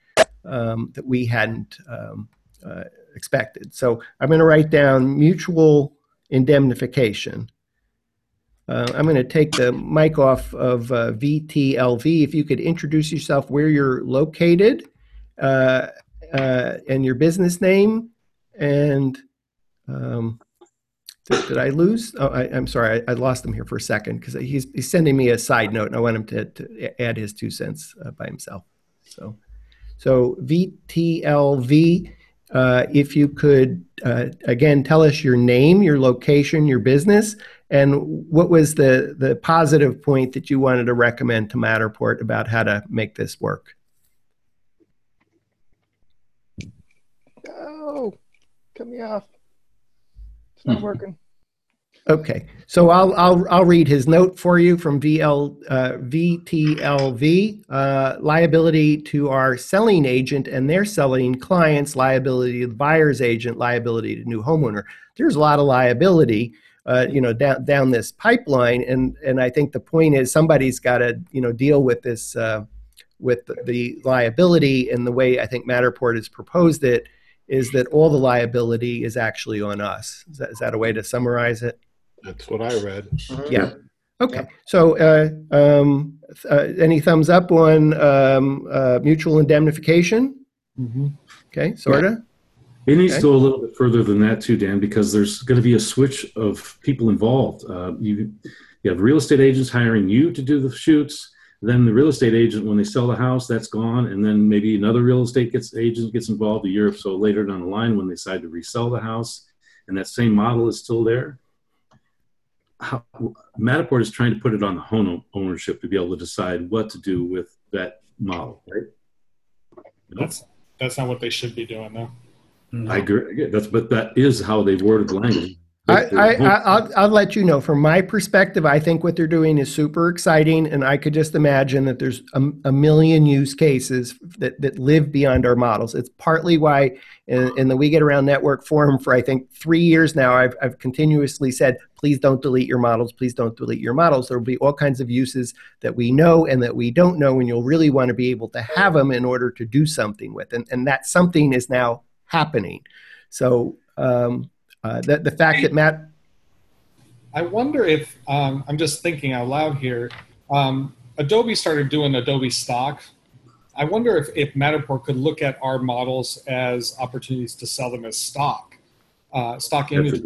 S1: um, that we hadn't um, uh, expected. So I'm going to write down mutual indemnification. Uh, I'm going to take the mic off of uh, VTLV. If you could introduce yourself, where you're located, uh, uh, and your business name, and um, did, did, I lose? Oh, I, am sorry, I, I, lost him here for a second because he's, he's sending me a side note, and I want him to, to add his two cents uh, by himself. So. So VTLV, uh, if you could uh, again tell us your name, your location, your business, and what was the the positive point that you wanted to recommend to Matterport about how to make this work.
S12: Oh, cut me off. It's not working.
S1: Okay, so I'll I'll I'll read his note for you from VL uh, VTLV uh, liability to our selling agent and their selling clients, liability to the buyer's agent, liability to new homeowner. There's a lot of liability, uh, you know, down down this pipeline, and and I think the point is somebody's got to you know deal with this uh, with the, liability, and the way I think Matterport has proposed it is that all the liability is actually on us. Is that, is that a way to summarize it?
S9: That's what I read.
S1: Yeah. Okay. So, uh, um, uh, any thumbs up on um, uh, mutual indemnification?
S10: Mm-hmm.
S1: Okay, sorta.
S4: It needs okay. to go a little bit further than that too, Dan, because there's going to be a switch of people involved. Uh, you, you have real estate agents hiring you to do the shoots. Then the real estate agent, when they sell the house, that's gone, and then maybe another real estate gets agent gets involved a year or so later down the line when they decide to resell the house, and that same model is still there how, Matterport is trying to put it on the home ownership to be able to decide what to do with that model, right?
S10: That's that's not what they should be doing, though.
S4: No. I agree. That's but that is how they've worded the language.
S1: I, I, will I'll let you know. From my perspective, I think what they're doing is super exciting, and I could just imagine that there's a, a million use cases that, that live beyond our models. It's partly why in, in, the We Get Around Network forum for I think three years now, I've, I've continuously said, please don't delete your models. Please don't delete your models. There will be all kinds of uses that we know and that we don't know, and you'll really want to be able to have them in order to do something with. And, and that something is now happening. So. Um, uh, the, the fact that Matt.
S10: I wonder if, um, I'm just thinking out loud here, um, Adobe started doing Adobe stock. I wonder if, if Matterport could look at our models as opportunities to sell them as stock, uh, stock images.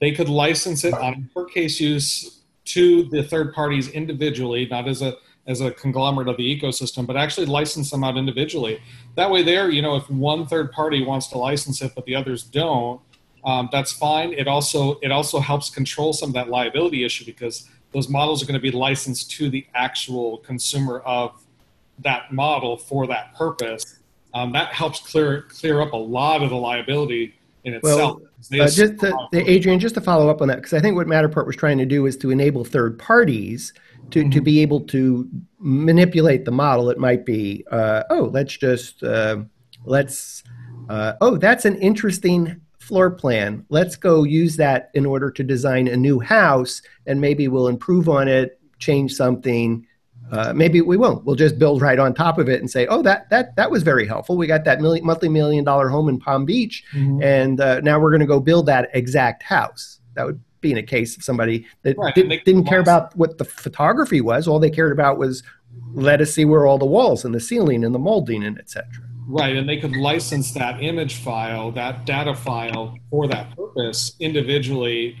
S10: They could license it on per case use to the third parties individually, not as a as a conglomerate of the ecosystem, but actually license them out individually. That way, there, you know, if one third party wants to license it but the others don't, um, that's fine. It also it also helps control some of that liability issue because those models are going to be licensed to the actual consumer of that model for that purpose. Um, that helps clear clear up a lot of the liability in itself.
S1: Well, Uh, just to, Adrian, just to follow up on that, because I think what Matterport was trying to do is to enable third parties to, to be able to manipulate the model. It might be, uh, oh, let's just uh, let's uh, oh, that's an interesting floor plan. Let's go use that in order to design a new house, and maybe we'll improve on it, change something. Uh, maybe we won't. We'll just build right on top of it and say, "Oh, that that that was very helpful. We got that million, monthly million dollar home in Palm Beach,
S10: Mhm.
S1: and uh, now we're going to go build that exact house." That would be in a case of somebody that
S10: Right,
S1: did,
S10: and they can
S1: didn't care about what the photography was. All they cared about was let us see where all the walls and the ceiling and the molding and etc.
S10: Right, and they could license that image file, that data file for that purpose individually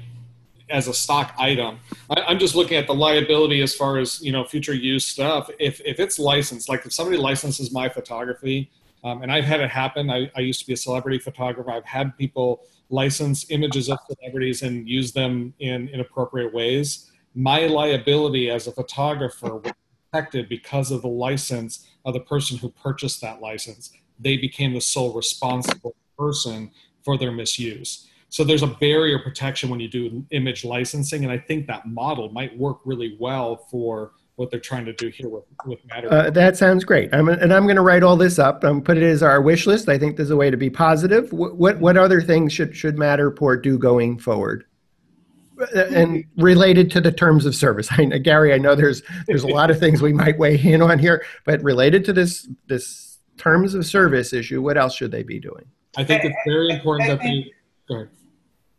S10: as a stock item. I, I'm just looking at the liability as far as you know future use stuff. If if it's licensed, like if somebody licenses my photography, um, and I've had it happen. I, I used to be a celebrity photographer. I've had people license images of celebrities and use them in inappropriate ways. My liability as a photographer was protected because of the license of the person who purchased that license. They became the sole responsible person for their misuse. So there's a barrier protection when you do image licensing, and I think that model might work really well for what they're trying to do here with with Matterport.
S1: Uh, that sounds great. I'm, and I'm going to write all this up. and put it as our wish list. I think there's a way to be positive. What what, what other things should should Matterport do going forward? And related to the terms of service, I, know- Gary, I know there's there's a lot of things we might weigh in on here, but related to this this terms of service issue, what else should they be doing?
S10: I think it's very important that they go ahead.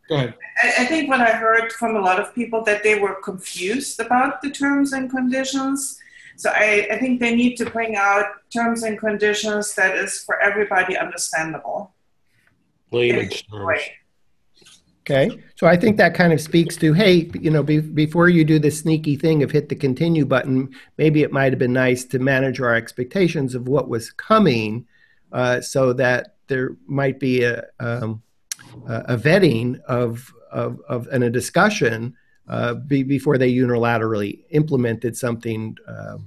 S10: Go ahead.
S2: I, I think what I heard from a lot of people that they were confused about the terms and conditions. So I, I think they need to bring out terms and conditions that is for everybody understandable.
S9: Layman's
S2: in a
S9: terms.
S2: way.
S1: Okay, so I think that kind of speaks to, hey, you know, be, before you do this sneaky thing of hit the continue button, maybe it might have been nice to manage our expectations of what was coming, uh, so that there might be a um, a vetting of of, of and a discussion uh, be, before they unilaterally implemented something uh,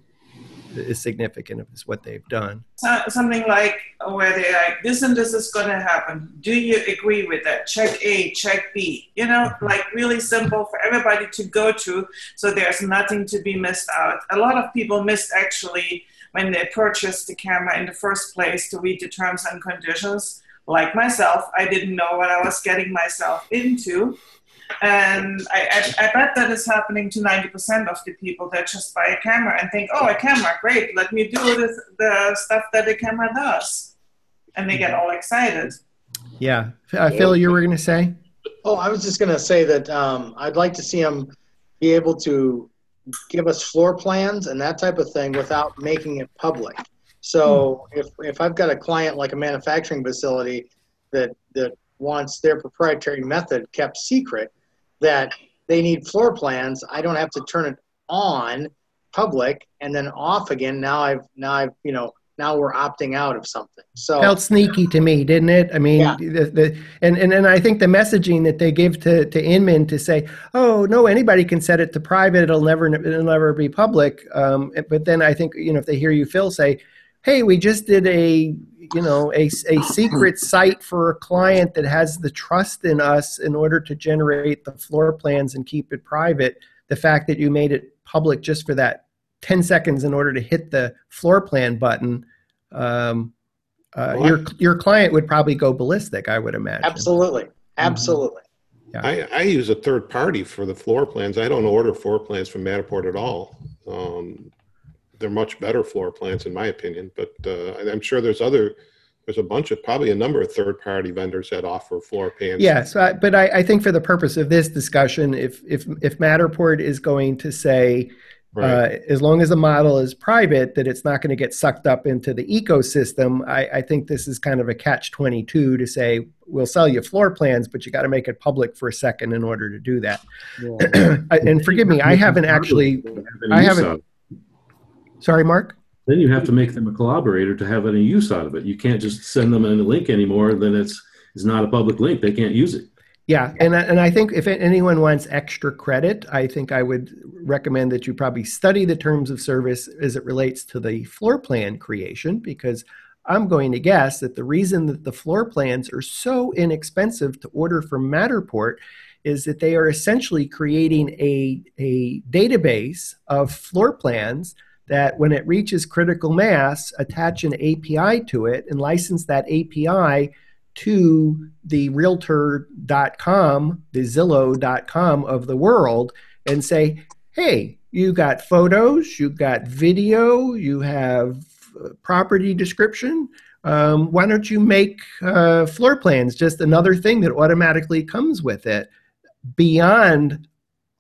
S1: as significant as what they've done.
S2: So, something like where they like this and this is going to happen. Do you agree with that? Check A, check B. You know, mm-hmm. like really simple for everybody to go to, so there's nothing to be missed out. A lot of people missed actually when they purchased the camera in the first place to read the terms and conditions. Like myself, I didn't know what I was getting myself into. And I, I, I bet that is happening to 90% of the people that just buy a camera and think, oh, a camera, great, let me do the, the stuff that the camera does. And they get all excited.
S1: Yeah, uh, Phil, you were going to say?
S5: Oh, I was just going to say that um, I'd like to see them be able to give us floor plans and that type of thing without making it public. So if, if I've got a client like a manufacturing facility that, that wants their proprietary method kept secret, that they need floor plans, I don't have to turn it on public and then off again. Now I've, now I've, you know, now we're opting out of something. So
S1: felt sneaky to me, didn't it? I mean,
S5: Yeah.
S1: the, the and, and and I think the messaging that they give to to Inman to say, oh no, anybody can set it to private; it'll never it'll never be public. Um, but then I think you know if they hear you, Phil, say, hey, we just did a you know a a secret [clears throat] site for a client that has the trust in us in order to generate the floor plans and keep it private. The fact that you made it public just for that 10 seconds in order to hit the floor plan button um, uh, your your client would probably go ballistic i would imagine
S5: absolutely, absolutely.
S9: I, I use a third party for the floor plans. I don't order floor plans from Matterport at all. Um, they're much better floor plans, in my opinion. But uh, I'm sure there's other, there's a bunch of probably a number of third party vendors that offer floor plans.
S1: yeah so but I, I think for the purpose of this discussion if if if matterport is going to say
S9: Right.
S1: uh, as long as the model is private that it's not going to get sucked up into the ecosystem I, I think this is kind of a catch 22 to say we'll sell you floor plans but you got to make it public for a second in order to do that [clears throat] and forgive me i haven't actually I haven't- sorry mark
S4: Then you have to make them a collaborator to have any use out of it. You can't just send them a link anymore. Then it's it's not a public link. They can't use it.
S1: Yeah, and I- and I think if anyone wants extra credit, I think I would recommend that you probably study the terms of service as it relates to the floor plan creation because I'm going to guess that the reason that the floor plans are so inexpensive to order from Matterport is that they are essentially creating a, a database of floor plans that when it reaches critical mass, attach an API to it and license that API to the realtor.com, the Zillow.com of the world, and say, hey, you got photos, you got video, you have uh, property description. Um, why don't you make uh, floor plans just another thing that automatically comes with it beyond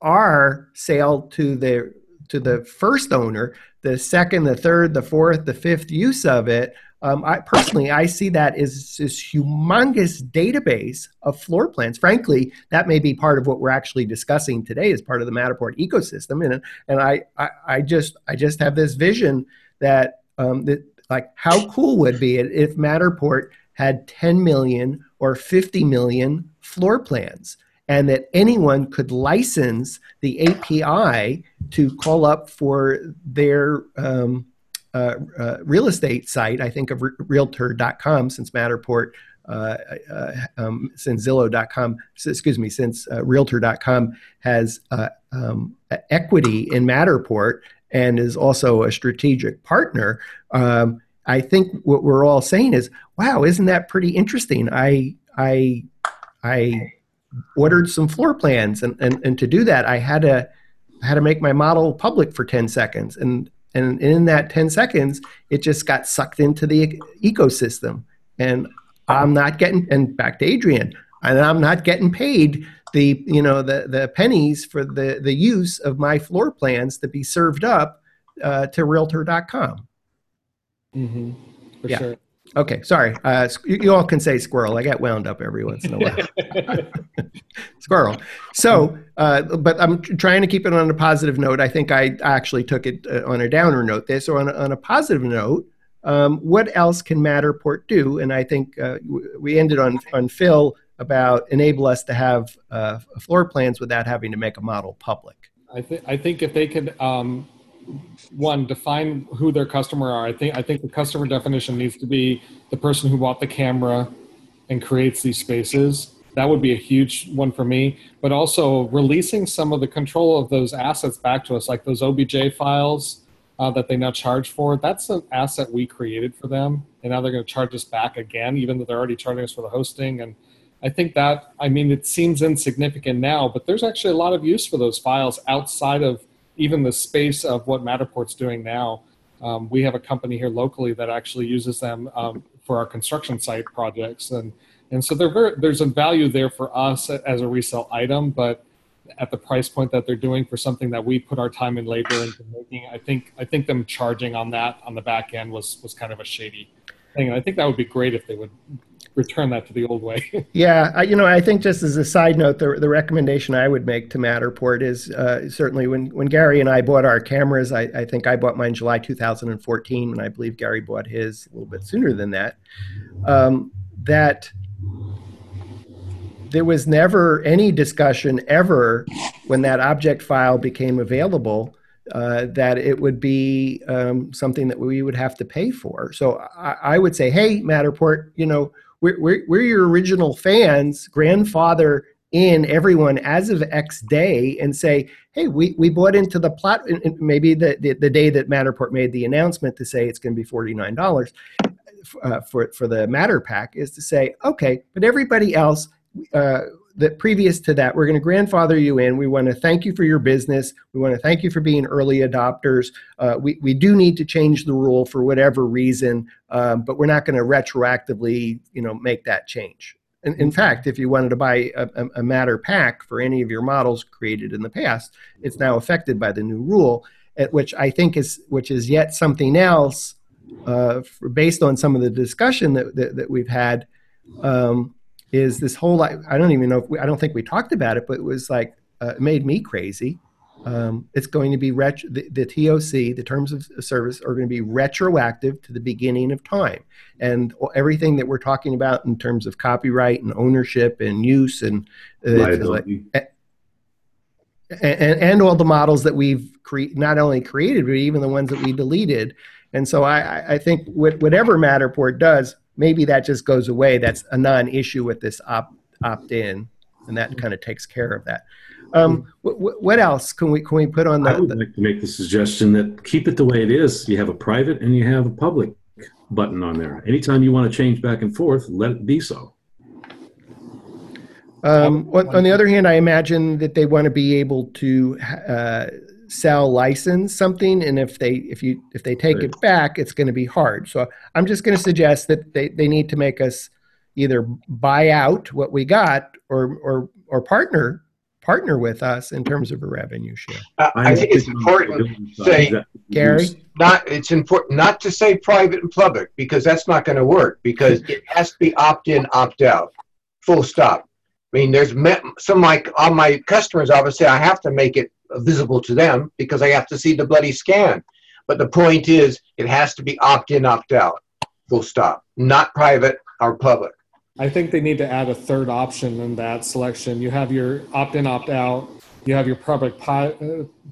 S1: our sale to the to the first owner the second the third the fourth the fifth use of it um, I personally I see that as this humongous database of floor plans. Frankly, that may be part of what we're actually discussing today as part of the Matterport ecosystem. And and I I, I just I just have this vision that um, that like how cool would be it if Matterport had 10 million or 50 million floor plans and that anyone could license the API to call up for their um, uh, uh, real estate site, I think of re- realtor.com since Matterport, uh, uh, um, since Zillow.com, excuse me, since uh, realtor.com has uh, um, equity in Matterport and is also a strategic partner. Um, I think what we're all saying is, wow, isn't that pretty interesting? I, I, I ordered some floor plans and, and, and to do that, I had to, I had to make my model public for 10 seconds. And and in that 10 seconds, it just got sucked into the ecosystem. And I'm not getting, and back to Adrian, and I'm not getting paid the, you know, the, the pennies for the, the use of my floor plans to be served up uh, to realtor.com.
S10: Mm-hmm. For
S1: yeah.
S10: sure.
S1: Okay, sorry. Uh, you, you all can say squirrel. I get wound up every once in a while. [laughs] [laughs] squirrel. So, uh, but I'm trying to keep it on a positive note. I think I actually took it uh, on a downer note there. So, on a, on a positive note, um, what else can Matterport do? And I think uh, we ended on, on Phil about enable us to have uh, floor plans without having to make a model public.
S10: I, th- I think if they could um, one define who their customer are. I think I think the customer definition needs to be the person who bought the camera and creates these spaces. That would be a huge one for me. But also releasing some of the control of those assets back to us, like those OBJ files uh, that they now charge for. That's an asset we created for them, and now they're going to charge us back again, even though they're already charging us for the hosting. And I think that I mean it seems insignificant now, but there's actually a lot of use for those files outside of even the space of what Matterport's doing now. Um, we have a company here locally that actually uses them um, for our construction site projects, and and so very, there's a value there for us as a resale item, but at the price point that they're doing for something that we put our time and labor into making, I think I think them charging on that on the back end was was kind of a shady thing, and I think that would be great if they would return that to the old way. [laughs]
S1: yeah, I, you know, I think just as a side note, the, the recommendation I would make to Matterport is uh, certainly when, when Gary and I bought our cameras, I, I think I bought mine July 2014, and I believe Gary bought his a little bit sooner than that. Um, that there was never any discussion ever when that object file became available uh, that it would be um, something that we would have to pay for. So I, I, would say, hey, Matterport, you know, we're, we're, we're your original fans, grandfather in everyone as of X day and say, hey, we, we bought into the plat, maybe the, the, the, day that Matterport made the announcement to say it's going to be $49 uh, for, for the MatterPak is to say, okay, but everybody else, uh, that previous to that, we're going to grandfather you in. We want to thank you for your business. We want to thank you for being early adopters. Uh, we, we do need to change the rule for whatever reason, um, but we're not going to retroactively, you know, make that change. In, in fact, if you wanted to buy a, a, MatterPak for any of your models created in the past, it's now affected by the new rule, at which I think is which is yet something else uh, for, based on some of the discussion that, that, that we've had. Um, is this whole I don't even know if we, I don't think we talked about it, but it was like uh, it made me crazy. Um, it's going to be ret- the, the, TOC, the terms of service, are going to be retroactive to the beginning of time, and everything that we're talking about in terms of copyright and ownership and use and uh, like, and, and, all the models that we've cre- not only created but even the ones that we deleted. And so I, I- I think what- whatever Matterport does, maybe that just goes away. That's a non-issue with this opt, opt-in, and that kind of takes care of that. Um, what, what else can we, can we put on that?
S4: I
S1: the,
S4: would like to make the suggestion that keep it the way it is. You have a private and you have a public button on there. Anytime you want to change back and forth, let it be so.
S1: Um, on, on the other hand, I imagine that they want to be able to uh, sell license something, and if they if you if they take it back, it's going to be hard. So I'm just going to suggest that they, they need to make us either buy out what we got or or or partner partner with us in terms of a revenue share.
S3: I, I think it's important to say
S1: Gary?
S3: not it's important not to say private and public because that's not going to work because it has to be opt in opt out full stop i mean there's me- some like all my customers obviously i have to make it visible to them because i have to see the bloody scan but the point is it has to be opt in opt out full stop not private or public
S10: I think they need to add a third option in that selection. You have your opt-in, opt-out. You have your public, uh,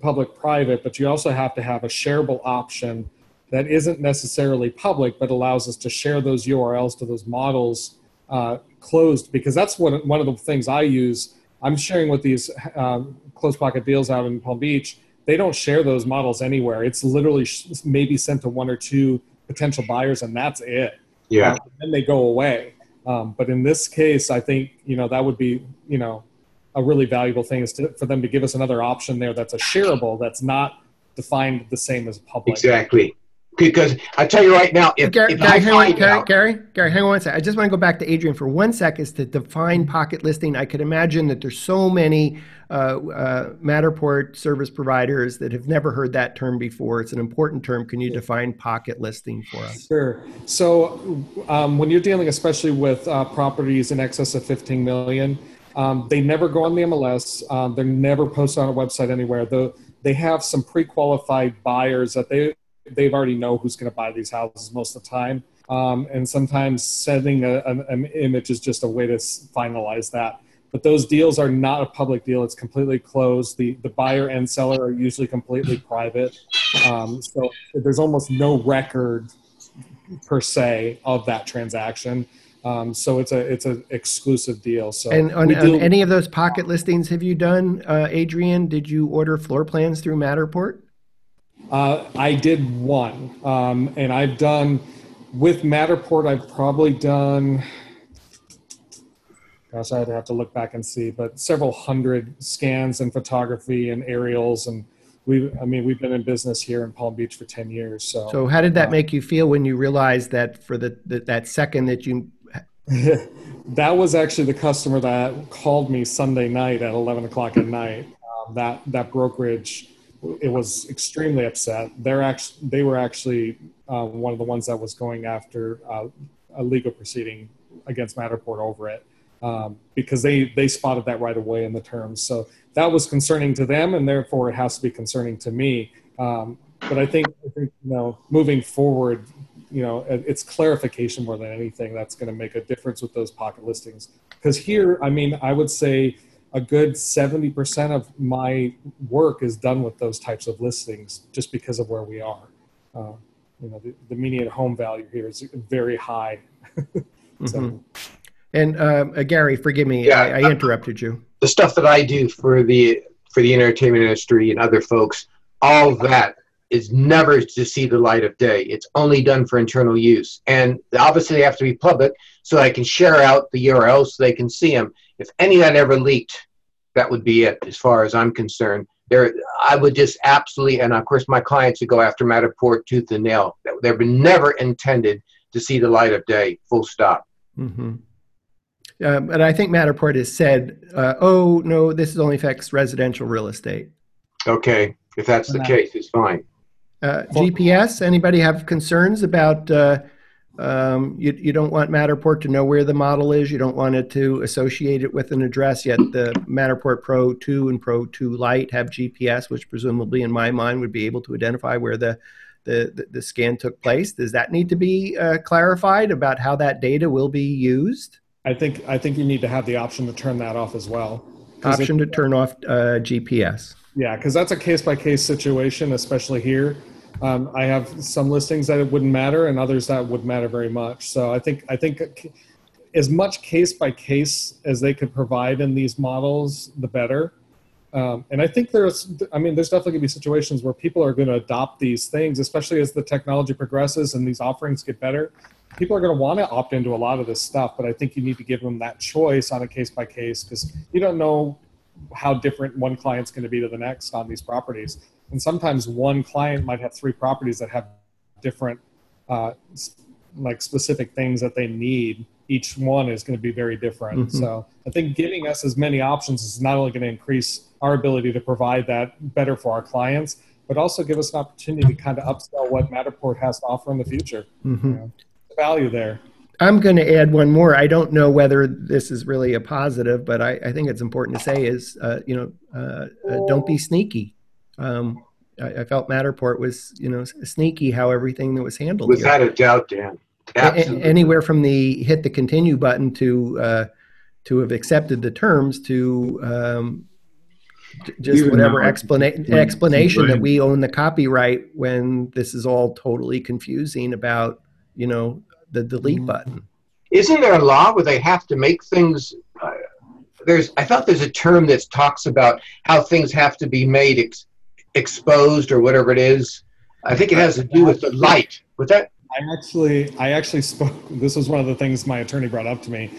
S10: public, private, but you also have to have a shareable option that isn't necessarily public, but allows us to share those URLs to those models uh, closed. Because that's what one of the things I use. I'm sharing with these um, closed pocket deals out in Palm Beach. They don't share those models anywhere. It's literally sh- maybe sent to one or two potential buyers, and that's it.
S3: Yeah.
S10: Uh, then they go away. Um, but in this case, I think you know that would be you know a really valuable thing is to, for them to give us another option there that's a shareable that's not defined the same as public.
S3: exactly because i tell you right now if,
S1: Gary,
S3: if
S1: Gary,
S3: I
S1: hang on,
S3: find
S1: Gary,
S3: out,
S1: Gary, Gary, hang on one second. I just want to go back to Adrian for one second is to define pocket listing. I could imagine that there's so many uh, uh, Matterport service providers that have never heard that term before. It's an important term. Can you define pocket listing for us?
S10: Sure. So um, when you're dealing, especially with uh, properties in excess of 15 million, um, they never go on the MLS. Um, they're never posted on a website anywhere. Though they have some pre-qualified buyers that they they've already know who's going to buy these houses most of the time. Um, and sometimes sending a, an, an image is just a way to s- finalize that. But those deals are not a public deal. It's completely closed. The, the buyer and seller are usually completely private. Um, so there's almost no record per se of that transaction. Um, so it's a it's an exclusive deal. So
S1: And on, on any of those pocket listings have you done, uh, Adrian? Did you order floor plans through Matterport?
S10: Uh, I did one, um, and I've done with Matterport. I've probably done. Gosh, I'd have to look back and see, but several hundred scans and photography and aerials, and we. I mean, we've been in business here in Palm Beach for ten years. So,
S1: So how did that make you feel when you realized that for the, that that second that you [laughs]
S10: that was actually the customer that called me Sunday night at 11 o'clock at night. Um, that that brokerage, it was extremely upset. They're actually they were actually uh, one of the ones that was going after uh, a legal proceeding against Matterport over it um, because they they spotted that right away in the terms. So that was concerning to them, and therefore it has to be concerning to me. Um, but I think, I think you know moving forward, you know it's clarification more than anything that's going to make a difference with those pocket listings. Because here, I mean, I would say a good 70% of my work is done with those types of listings just because of where we are. Uh, you know, the, the median home value here is very high. [laughs] so,
S1: Mhm. And um, uh, Gary, forgive me,
S3: Yeah,
S1: I, I interrupted you.
S3: the stuff that I do for the for the entertainment industry and other folks, all that is never to see the light of day. It's only done for internal use, and obviously they have to be public so I can share out the URLs so they can see them. If any of that ever leaked, that would be it as far as I'm concerned. There, I would just absolutely, and of course my clients would go after Matterport tooth and nail. They were never intended to see the light of day. Full stop.
S1: Mm-hmm. Um, and I think Matterport has said, uh, "Oh no, this only affects residential real estate."
S3: Okay, if that's the case, it's fine.
S1: Uh, GPS. Anybody have concerns about? Uh, um, you, you don't want Matterport to know where the model is. You don't want it to associate it with an address. Yet the Matterport Pro 2 and Pro 2 Lite have GPS, which presumably, in my mind, would be able to identify where the the, the, the scan took place. Does that need to be uh, clarified about how that data will be used?
S10: I think I think you need to have the option to turn that off as well. 'Cause it-
S1: Option to turn off uh, GPS.
S10: Yeah, because that's a case by case situation, especially here. Um, I have some listings that it wouldn't matter, and others that would matter very much. So I think I think as much case by case as they could provide in these models, the better. Um, and I think there's, I mean, there's definitely gonna be situations where people are going to adopt these things, especially as the technology progresses and these offerings get better. People are going to want to opt into a lot of this stuff, but I think you need to give them that choice on a case by case because you don't know how different one client's going to be to the next on these properties. And sometimes one client might have three properties that have different, uh, like specific things that they need each one is going to be very different. Mm-hmm. So I think giving us as many options is not only going to increase our ability to provide that better for our clients, but also give us an opportunity to kind of upsell what Matterport has to offer in the future. Mm-hmm. You know, value there.
S1: I'm going to add one more. I don't know whether this is really a positive, but I, I think it's important to say is, uh, you know, uh, uh, don't be sneaky. Um, I, I, felt Matterport was, you know, sneaky how everything that was handled.
S3: Without here. a doubt, Dan.
S1: Absolutely. anywhere from the hit the continue button to uh, to have accepted the terms to um, just Even whatever explana- explanation right. that we own the copyright when this is all totally confusing about you know the delete mm-hmm. button.
S3: Isn't there a law where they have to make things? Uh, there's I thought there's a term that talks about how things have to be made ex- exposed or whatever it is. I think it has to do with the light. With that
S10: I actually, I actually spoke. This was one of the things my attorney brought up to me.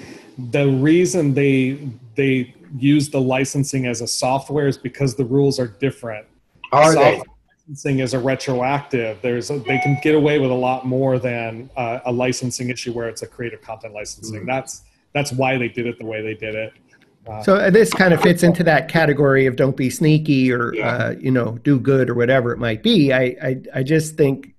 S10: The reason they they use the licensing as a software is because the rules are different.
S3: Are software they?
S10: Licensing is a retroactive. There's a, they can get away with a lot more than uh, a licensing issue where it's a creative content licensing. Mm-hmm. That's that's why they did it the way they did it.
S1: Uh, so uh, this kind of fits into that category of don't be sneaky or yeah. uh, you know do good or whatever it might be. I, I I just think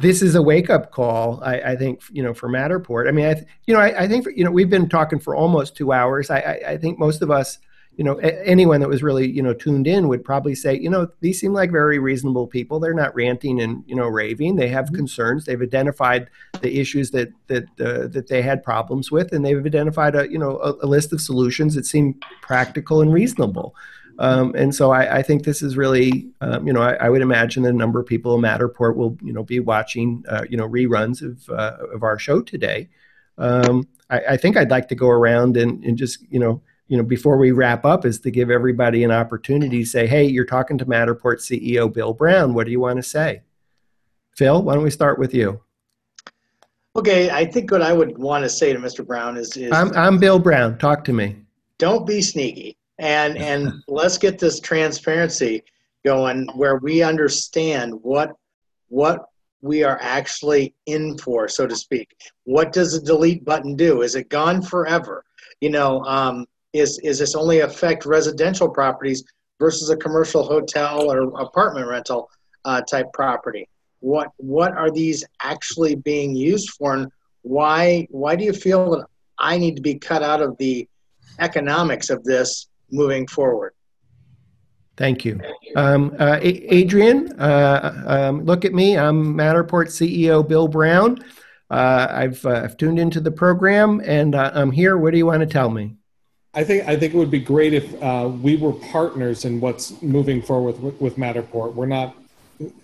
S1: this is a wake up call. I, I, think you know for Matterport. I mean, I you know I, I, think you know we've been talking for almost two hours. I, I think most of us, you know, anyone that was really you know tuned in would probably say, you know, these seem like very reasonable people. They're not ranting and you know raving. They have mm-hmm. concerns. They've identified the issues that that uh, that they had problems with, and they've identified a you know a, a list of solutions that seem practical and reasonable. Um, and so I, I, think this is really, um, you know, I, I, would imagine a number of people in Matterport will, you know, be watching, uh, you know, reruns of, uh, of our show today. Um, I, I, think I'd like to go around and, and just, you know, you know, before we wrap up, is to give everybody an opportunity to say, "Hey, you're talking to Matterport CEO Bill Brown. What do you want to say?" Phil, why don't we start with you?
S5: Okay, I think what I would want to say to Mr. Brown is, is
S1: I'm, I'm Bill Brown. Talk to me.
S5: Don't be sneaky and and [laughs] let's get this transparency going where we understand what what we are actually in for so to speak what does the delete button do is it gone forever you know um, is is this only affect residential properties versus a commercial hotel or apartment rental uh, type property what what are these actually being used for and why why do you feel that i need to be cut out of the economics of this moving forward.
S1: Thank you. Um, uh, Adrian, uh, um, look at me. I'm Matterport CEO Bill Brown. Uh, I've, uh, I've, tuned into the program and uh, I'm here. What do you want to tell me?
S10: I think I think it would be great if uh, we were partners in what's moving forward with, with Matterport. We're not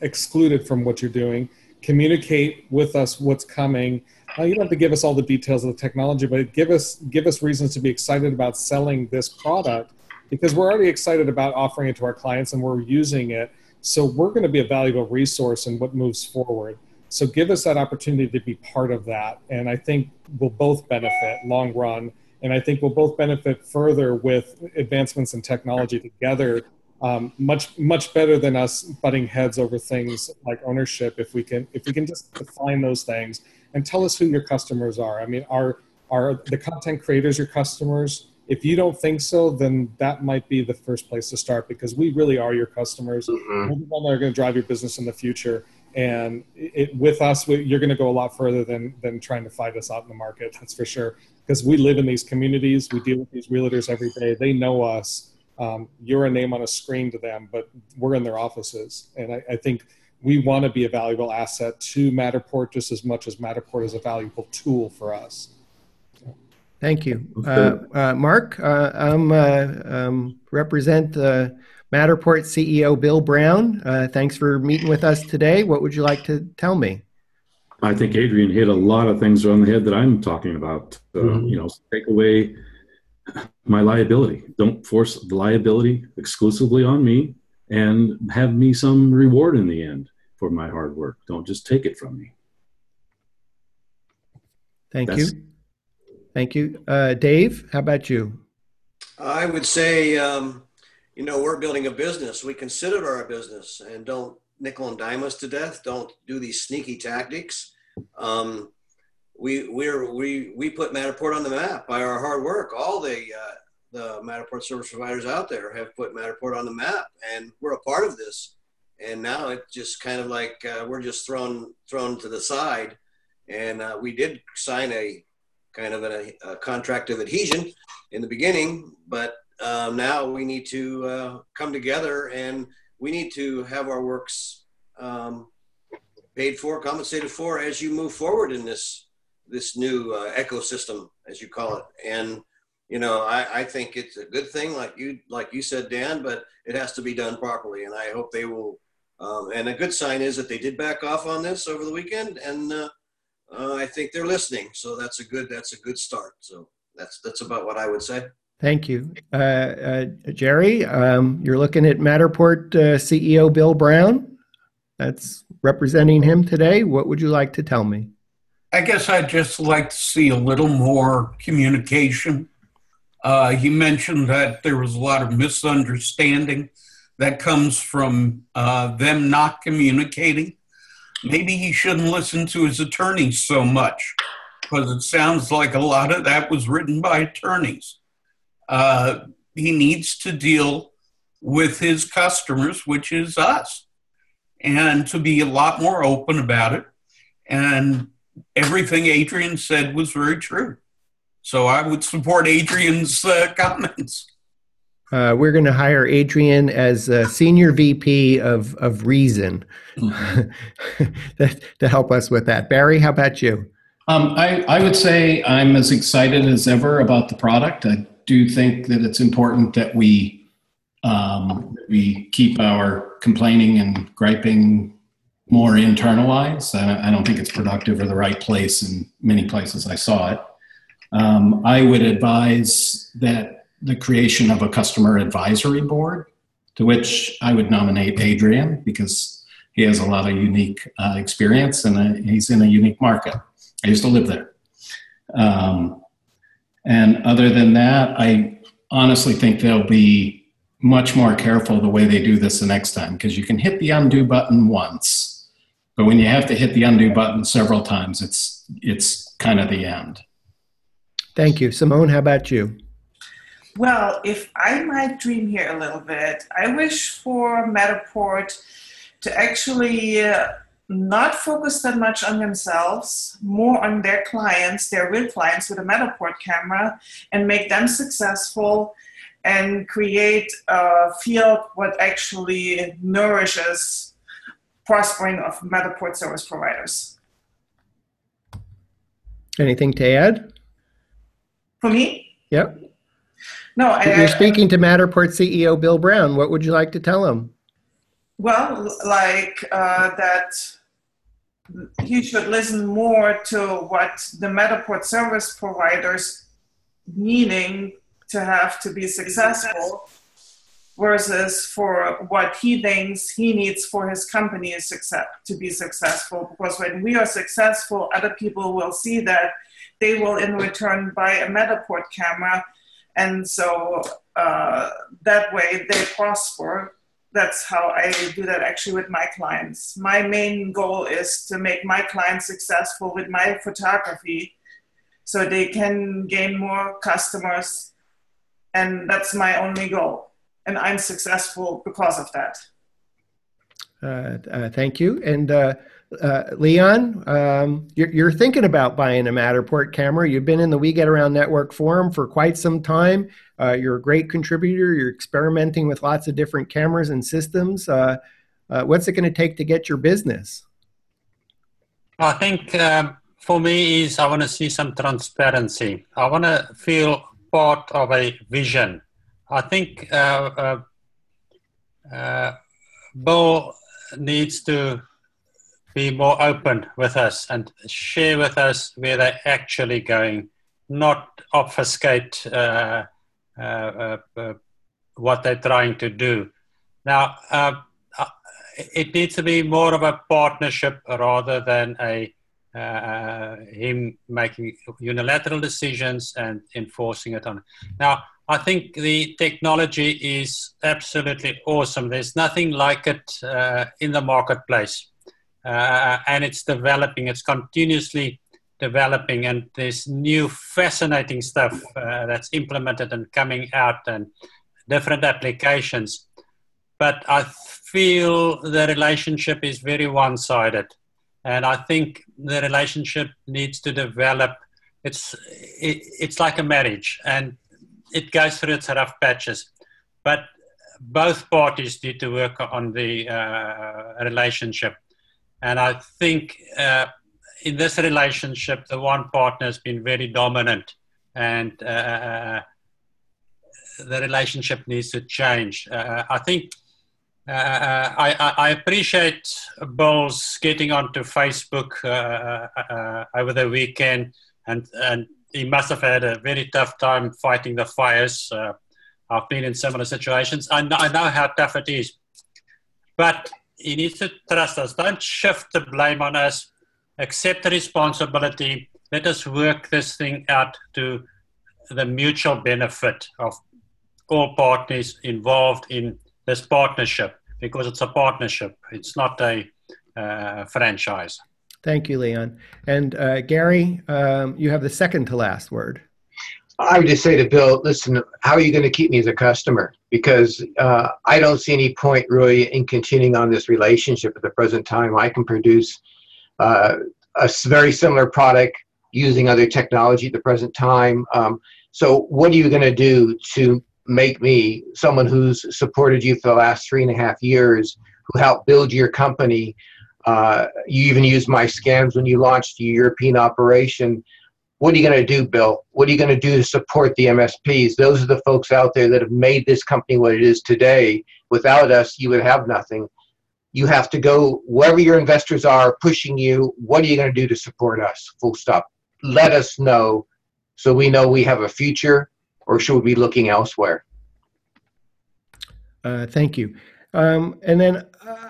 S10: excluded from what you're doing. Communicate with us what's coming. You don't have to give us all the details of the technology, but give us give us reasons to be excited about selling this product because we're already excited about offering it to our clients and we're using it. So we're going to be a valuable resource in what moves forward. So give us that opportunity to be part of that, and I think we'll both benefit long run. And I think we'll both benefit further with advancements in technology together um, much much better than us butting heads over things like ownership if we can if we can just define those things and tell us who your customers are. I mean, are are the content creators your customers? If you don't think so, then that might be the first place to start because we really are your customers. Mm-hmm. We're the one that are going to drive your business in the future. And it, with us, we, you're going to go a lot further than than trying to fight us out in the market. [laughs] That's for sure. Because we live in these communities, we deal with these realtors every day. They know us. Um, you're a name on a screen to them, but we're in their offices. And I, I think we want to be a valuable asset to Matterport just as much as Matterport is a valuable tool for us.
S1: Thank you. Uh, uh, Mark, uh, I'm uh, um, represent uh, Matterport CEO Bill Brown, uh, thanks for meeting with us today. What would you like to tell me?
S4: I think Adrian hit a lot of things on the head that I'm talking about. Uh,
S1: Mhm.
S4: You know, take away my liability. Don't force the liability exclusively on me and have me some reward in the end for my hard work. Don't just take it from me.
S1: Thank
S4: That's-
S1: you. Thank you. Uh, Dave, how about you?
S11: I would say, um, you know, we're building a business. We consider our business and don't nickel and dime us to death. Don't do these sneaky tactics. Um, we we're, we we put Matterport on the map by our hard work. All the uh, the Matterport service providers out there have put Matterport on the map, and we're a part of this. And now it's just kind of like uh, we're just thrown thrown to the side. And uh, we did sign a kind of a, a contract of adhesion in the beginning, but um, now we need to uh, come together and we need to have our works um, paid for, compensated for as you move forward in this this new uh, ecosystem, as you call it. And you know, I, I think it's a good thing, like you like you said, Dan, but it has to be done properly. And I hope they will. Um, and a good sign is that they did back off on this over the weekend, and uh, uh, I think they're listening. So that's a good that's a good start. So that's that's about what I would say.
S1: Thank you. Uh, uh, Jerry, um, you're looking at Matterport uh, CEO Bill Brown. That's representing him today. What would you like to tell me?
S6: I guess I'd just like to see a little more communication. Uh, he mentioned that there was a lot of misunderstanding that comes from uh, them not communicating. Maybe he shouldn't listen to his attorneys so much because it sounds like a lot of that was written by attorneys. Uh, he needs to deal with his customers, which is us, and to be a lot more open about it. And everything Adrian said was very true. So I would support Adrian's uh, comments.
S1: Uh, we're going to hire Adrian as a senior VP of, of Reason [laughs] that, to help us with that. Barry, how about you?
S7: Um, I, I would say I'm as excited as ever about the product. I do think that it's important that we um, we keep our complaining and griping more internalized. I, I don't think it's productive or the right place in many places I saw it. Um, I would advise that the creation of a customer advisory board, to which I would nominate Adrian because he has a lot of unique uh, experience and uh, he's in a unique market. I used to live there. Um, and other than that, I honestly think they'll be much more careful the way they do this the next time because you can hit the undo button once, but when you have to hit the undo button several times, it's it's kind of the end.
S1: Thank you. Simone, how about you?
S2: Well, if I might dream here a little bit, I wish for Matterport to actually uh, not focus that much on themselves, more on their clients, their real clients with a Matterport camera, and make them successful and create uh, a field what actually nourishes prospering of Matterport service providers.
S1: Anything to add?
S2: For me,
S1: Yep.
S2: no, I,
S1: You're speaking to Matterport CEO Bill Brown. What would you like to tell him?
S2: Well, like uh, that he should listen more to what the Matterport service providers needing to have to be successful versus for what he thinks he needs for his company to be successful. Because when we are successful, other people will see that they will in return buy a Matterport camera. And so uh, that way they prosper that's how I do that actually with my clients. My main goal is to make my clients successful with my photography so they can gain more customers. And that's my only goal. And I'm successful because of that.
S1: Uh, uh, thank you. And uh, uh, Leon, um, you're, you're, thinking about buying a Matterport camera. You've been in the We Get Around Network forum for quite some time. Uh, you're a great contributor. You're experimenting with lots of different cameras and systems. Uh, what's it going to take to get your business?
S8: I think um, for me is I want to see some transparency. I want to feel part of a vision. I think uh, Bill needs to be more open with us and share with us where they're actually going, not obfuscate uh, uh, uh, uh what they're trying to do. Now, uh, uh, it needs to be more of a partnership rather than a him making unilateral decisions and enforcing it on. Now, I think the technology is absolutely awesome. There's nothing like it uh, in the marketplace. Uh, and it's developing, it's continuously developing, and there's new fascinating stuff uh, that's implemented and coming out, and different applications. But I feel the relationship is very one sided. And I think the relationship needs to develop. It's, it, it's like a marriage, and it goes through its rough patches. But both parties need to work on the uh, relationship. And I think uh, in this relationship, the one partner has been very dominant, and uh, uh the relationship needs to change. Uh, I think uh, I, I, appreciate Bill's getting onto Facebook over the weekend, and, and he must have had a very tough time fighting the fires. Uh, I've been in similar situations. I know, I know how tough it is. But he needs to trust us. Don't shift the blame on us. Accept the responsibility. Let us work this thing out to the mutual benefit of all parties involved in this partnership because it's a partnership. It's not a uh, franchise.
S1: Thank you, Leon. And uh, Gary, um, you have the second to last word.
S3: I would just say to Bill, listen, how are you going to keep me as a customer? Because uh, I don't see any point really in continuing on this relationship at the present time. I can produce uh, a very similar product using other technology at the present time. Um, so, what are you going to do to make me someone who's supported you for the last three and a half years, who helped build your company? Uh, you even used my scans when you launched your European operation. What are you going to do, Bill? What are you going to do to support the MSPs? Those are the folks out there that have made this company what it is today. Without us, you would have nothing. You have to go wherever your investors are pushing you. What are you going to do to support us? Full stop. Let us know so we know we have a future, or should we be looking elsewhere?
S1: Uh, thank you. Um, and then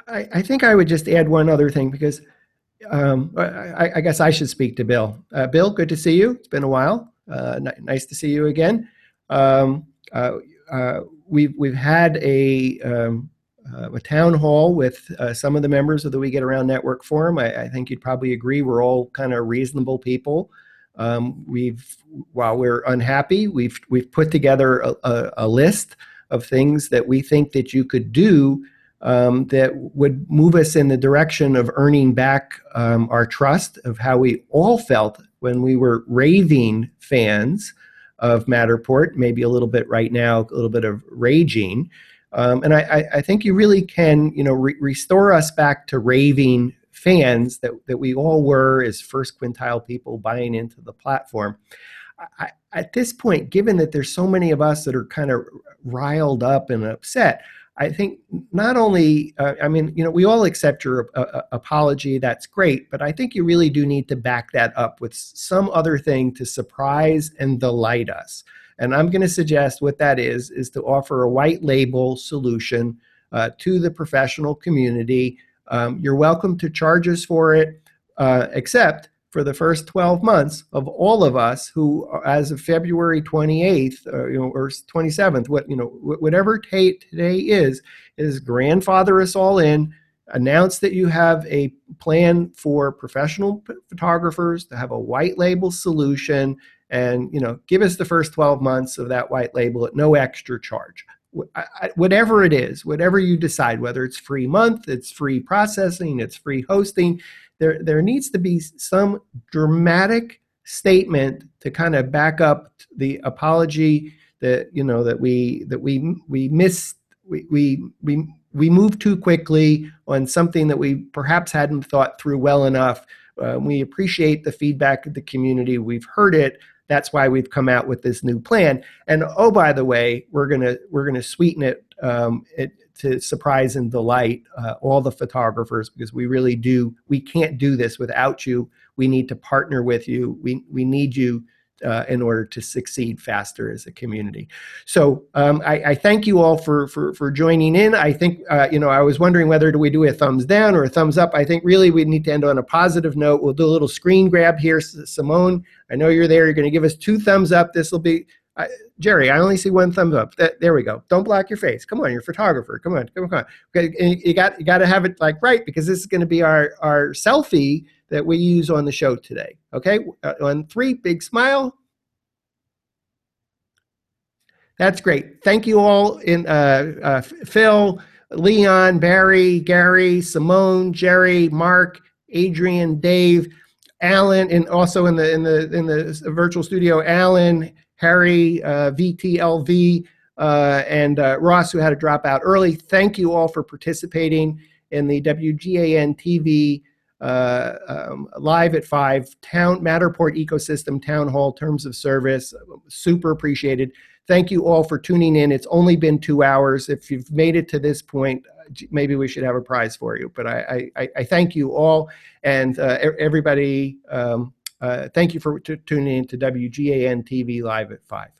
S1: I, I, think I would just add one other thing because um, I, I, guess I should speak to Bill. Uh, Bill, good to see you. It's been a while. Uh, n- nice to see you again. Um, uh, uh we've we've had a um, uh, a town hall with uh, some of the members of the We Get Around Network Forum. I, I think you'd probably agree we're all kind of reasonable people. Um, we've while we're unhappy, we've we've put together a, a, a list of things that we think that you could do um, that would move us in the direction of earning back um, our trust of how we all felt when we were raving fans of Matterport, maybe a little bit right now, a little bit of raging. Um, and I, I, think you really can, you know, re- restore us back to raving fans that, that we all were as first quintile people buying into the platform. I, at this point, given that there's so many of us that are kind of riled up and upset, I think not only, uh, I mean, you know, we all accept your uh, uh, apology, that's great, but I think you really do need to back that up with some other thing to surprise and delight us. And I'm going to suggest what that is, is to offer a white label solution uh, to the professional community. Um, you're welcome to charge us for it, uh, except for the first 12 months of all of us who, as of February 28th, uh, you know, or 27th, what you know, whatever t- today is, is grandfather us all in. Announce that you have a plan for professional photographers to have a white label solution, and you know, give us the first 12 months of that white label at no extra charge. whatever it is, whatever you decide, whether it's free month, it's free processing, it's free hosting, there there needs to be some dramatic statement to kind of back up the apology that you know that we that we we missed we we we we moved too quickly on something that we perhaps hadn't thought through well enough. Uh, we appreciate the feedback of the community. We've heard it. That's why we've come out with this new plan. And oh, by the way, we're gonna we're gonna sweeten it um, it, to surprise and delight uh, all the photographers because we really do. We can't do this without you. We need to partner with you. We we need you uh, in order to succeed faster as a community. So um, I, I, thank you all for for, for joining in. I think uh, you know I was wondering whether do we do a thumbs down or a thumbs up. I think really we need to end on a positive note. We'll do a little screen grab here, Simone. I know you're there. You're going to give us two thumbs up. This will be. Uh, Jerry, I only see one thumbs up. That, there we go. Don't block your face. Come on, you're a photographer. Come on, come on. Okay, you got you got to have it like right because this is going to be our our selfie that we use on the show today. Okay, uh, on three, big smile. That's great. Thank you all in uh, uh, Phil, Leon, Barry, Gary, Simone, Jerry, Mark, Adrian, Dave, Alan, and also in the in the in the virtual studio, Alan, Harry, uh, VTLV, uh, and uh, Ross, who had to drop out early. Thank you all for participating in the WGAN TV uh, um, live at five town Matterport ecosystem town hall terms of service. Super appreciated. Thank you all for tuning in. It's only been two hours. If you've made it to this point, maybe we should have a prize for you. But I, I, I thank you all and uh, everybody. Um, uh, thank you for t- tuning in to WGAN TV live at five.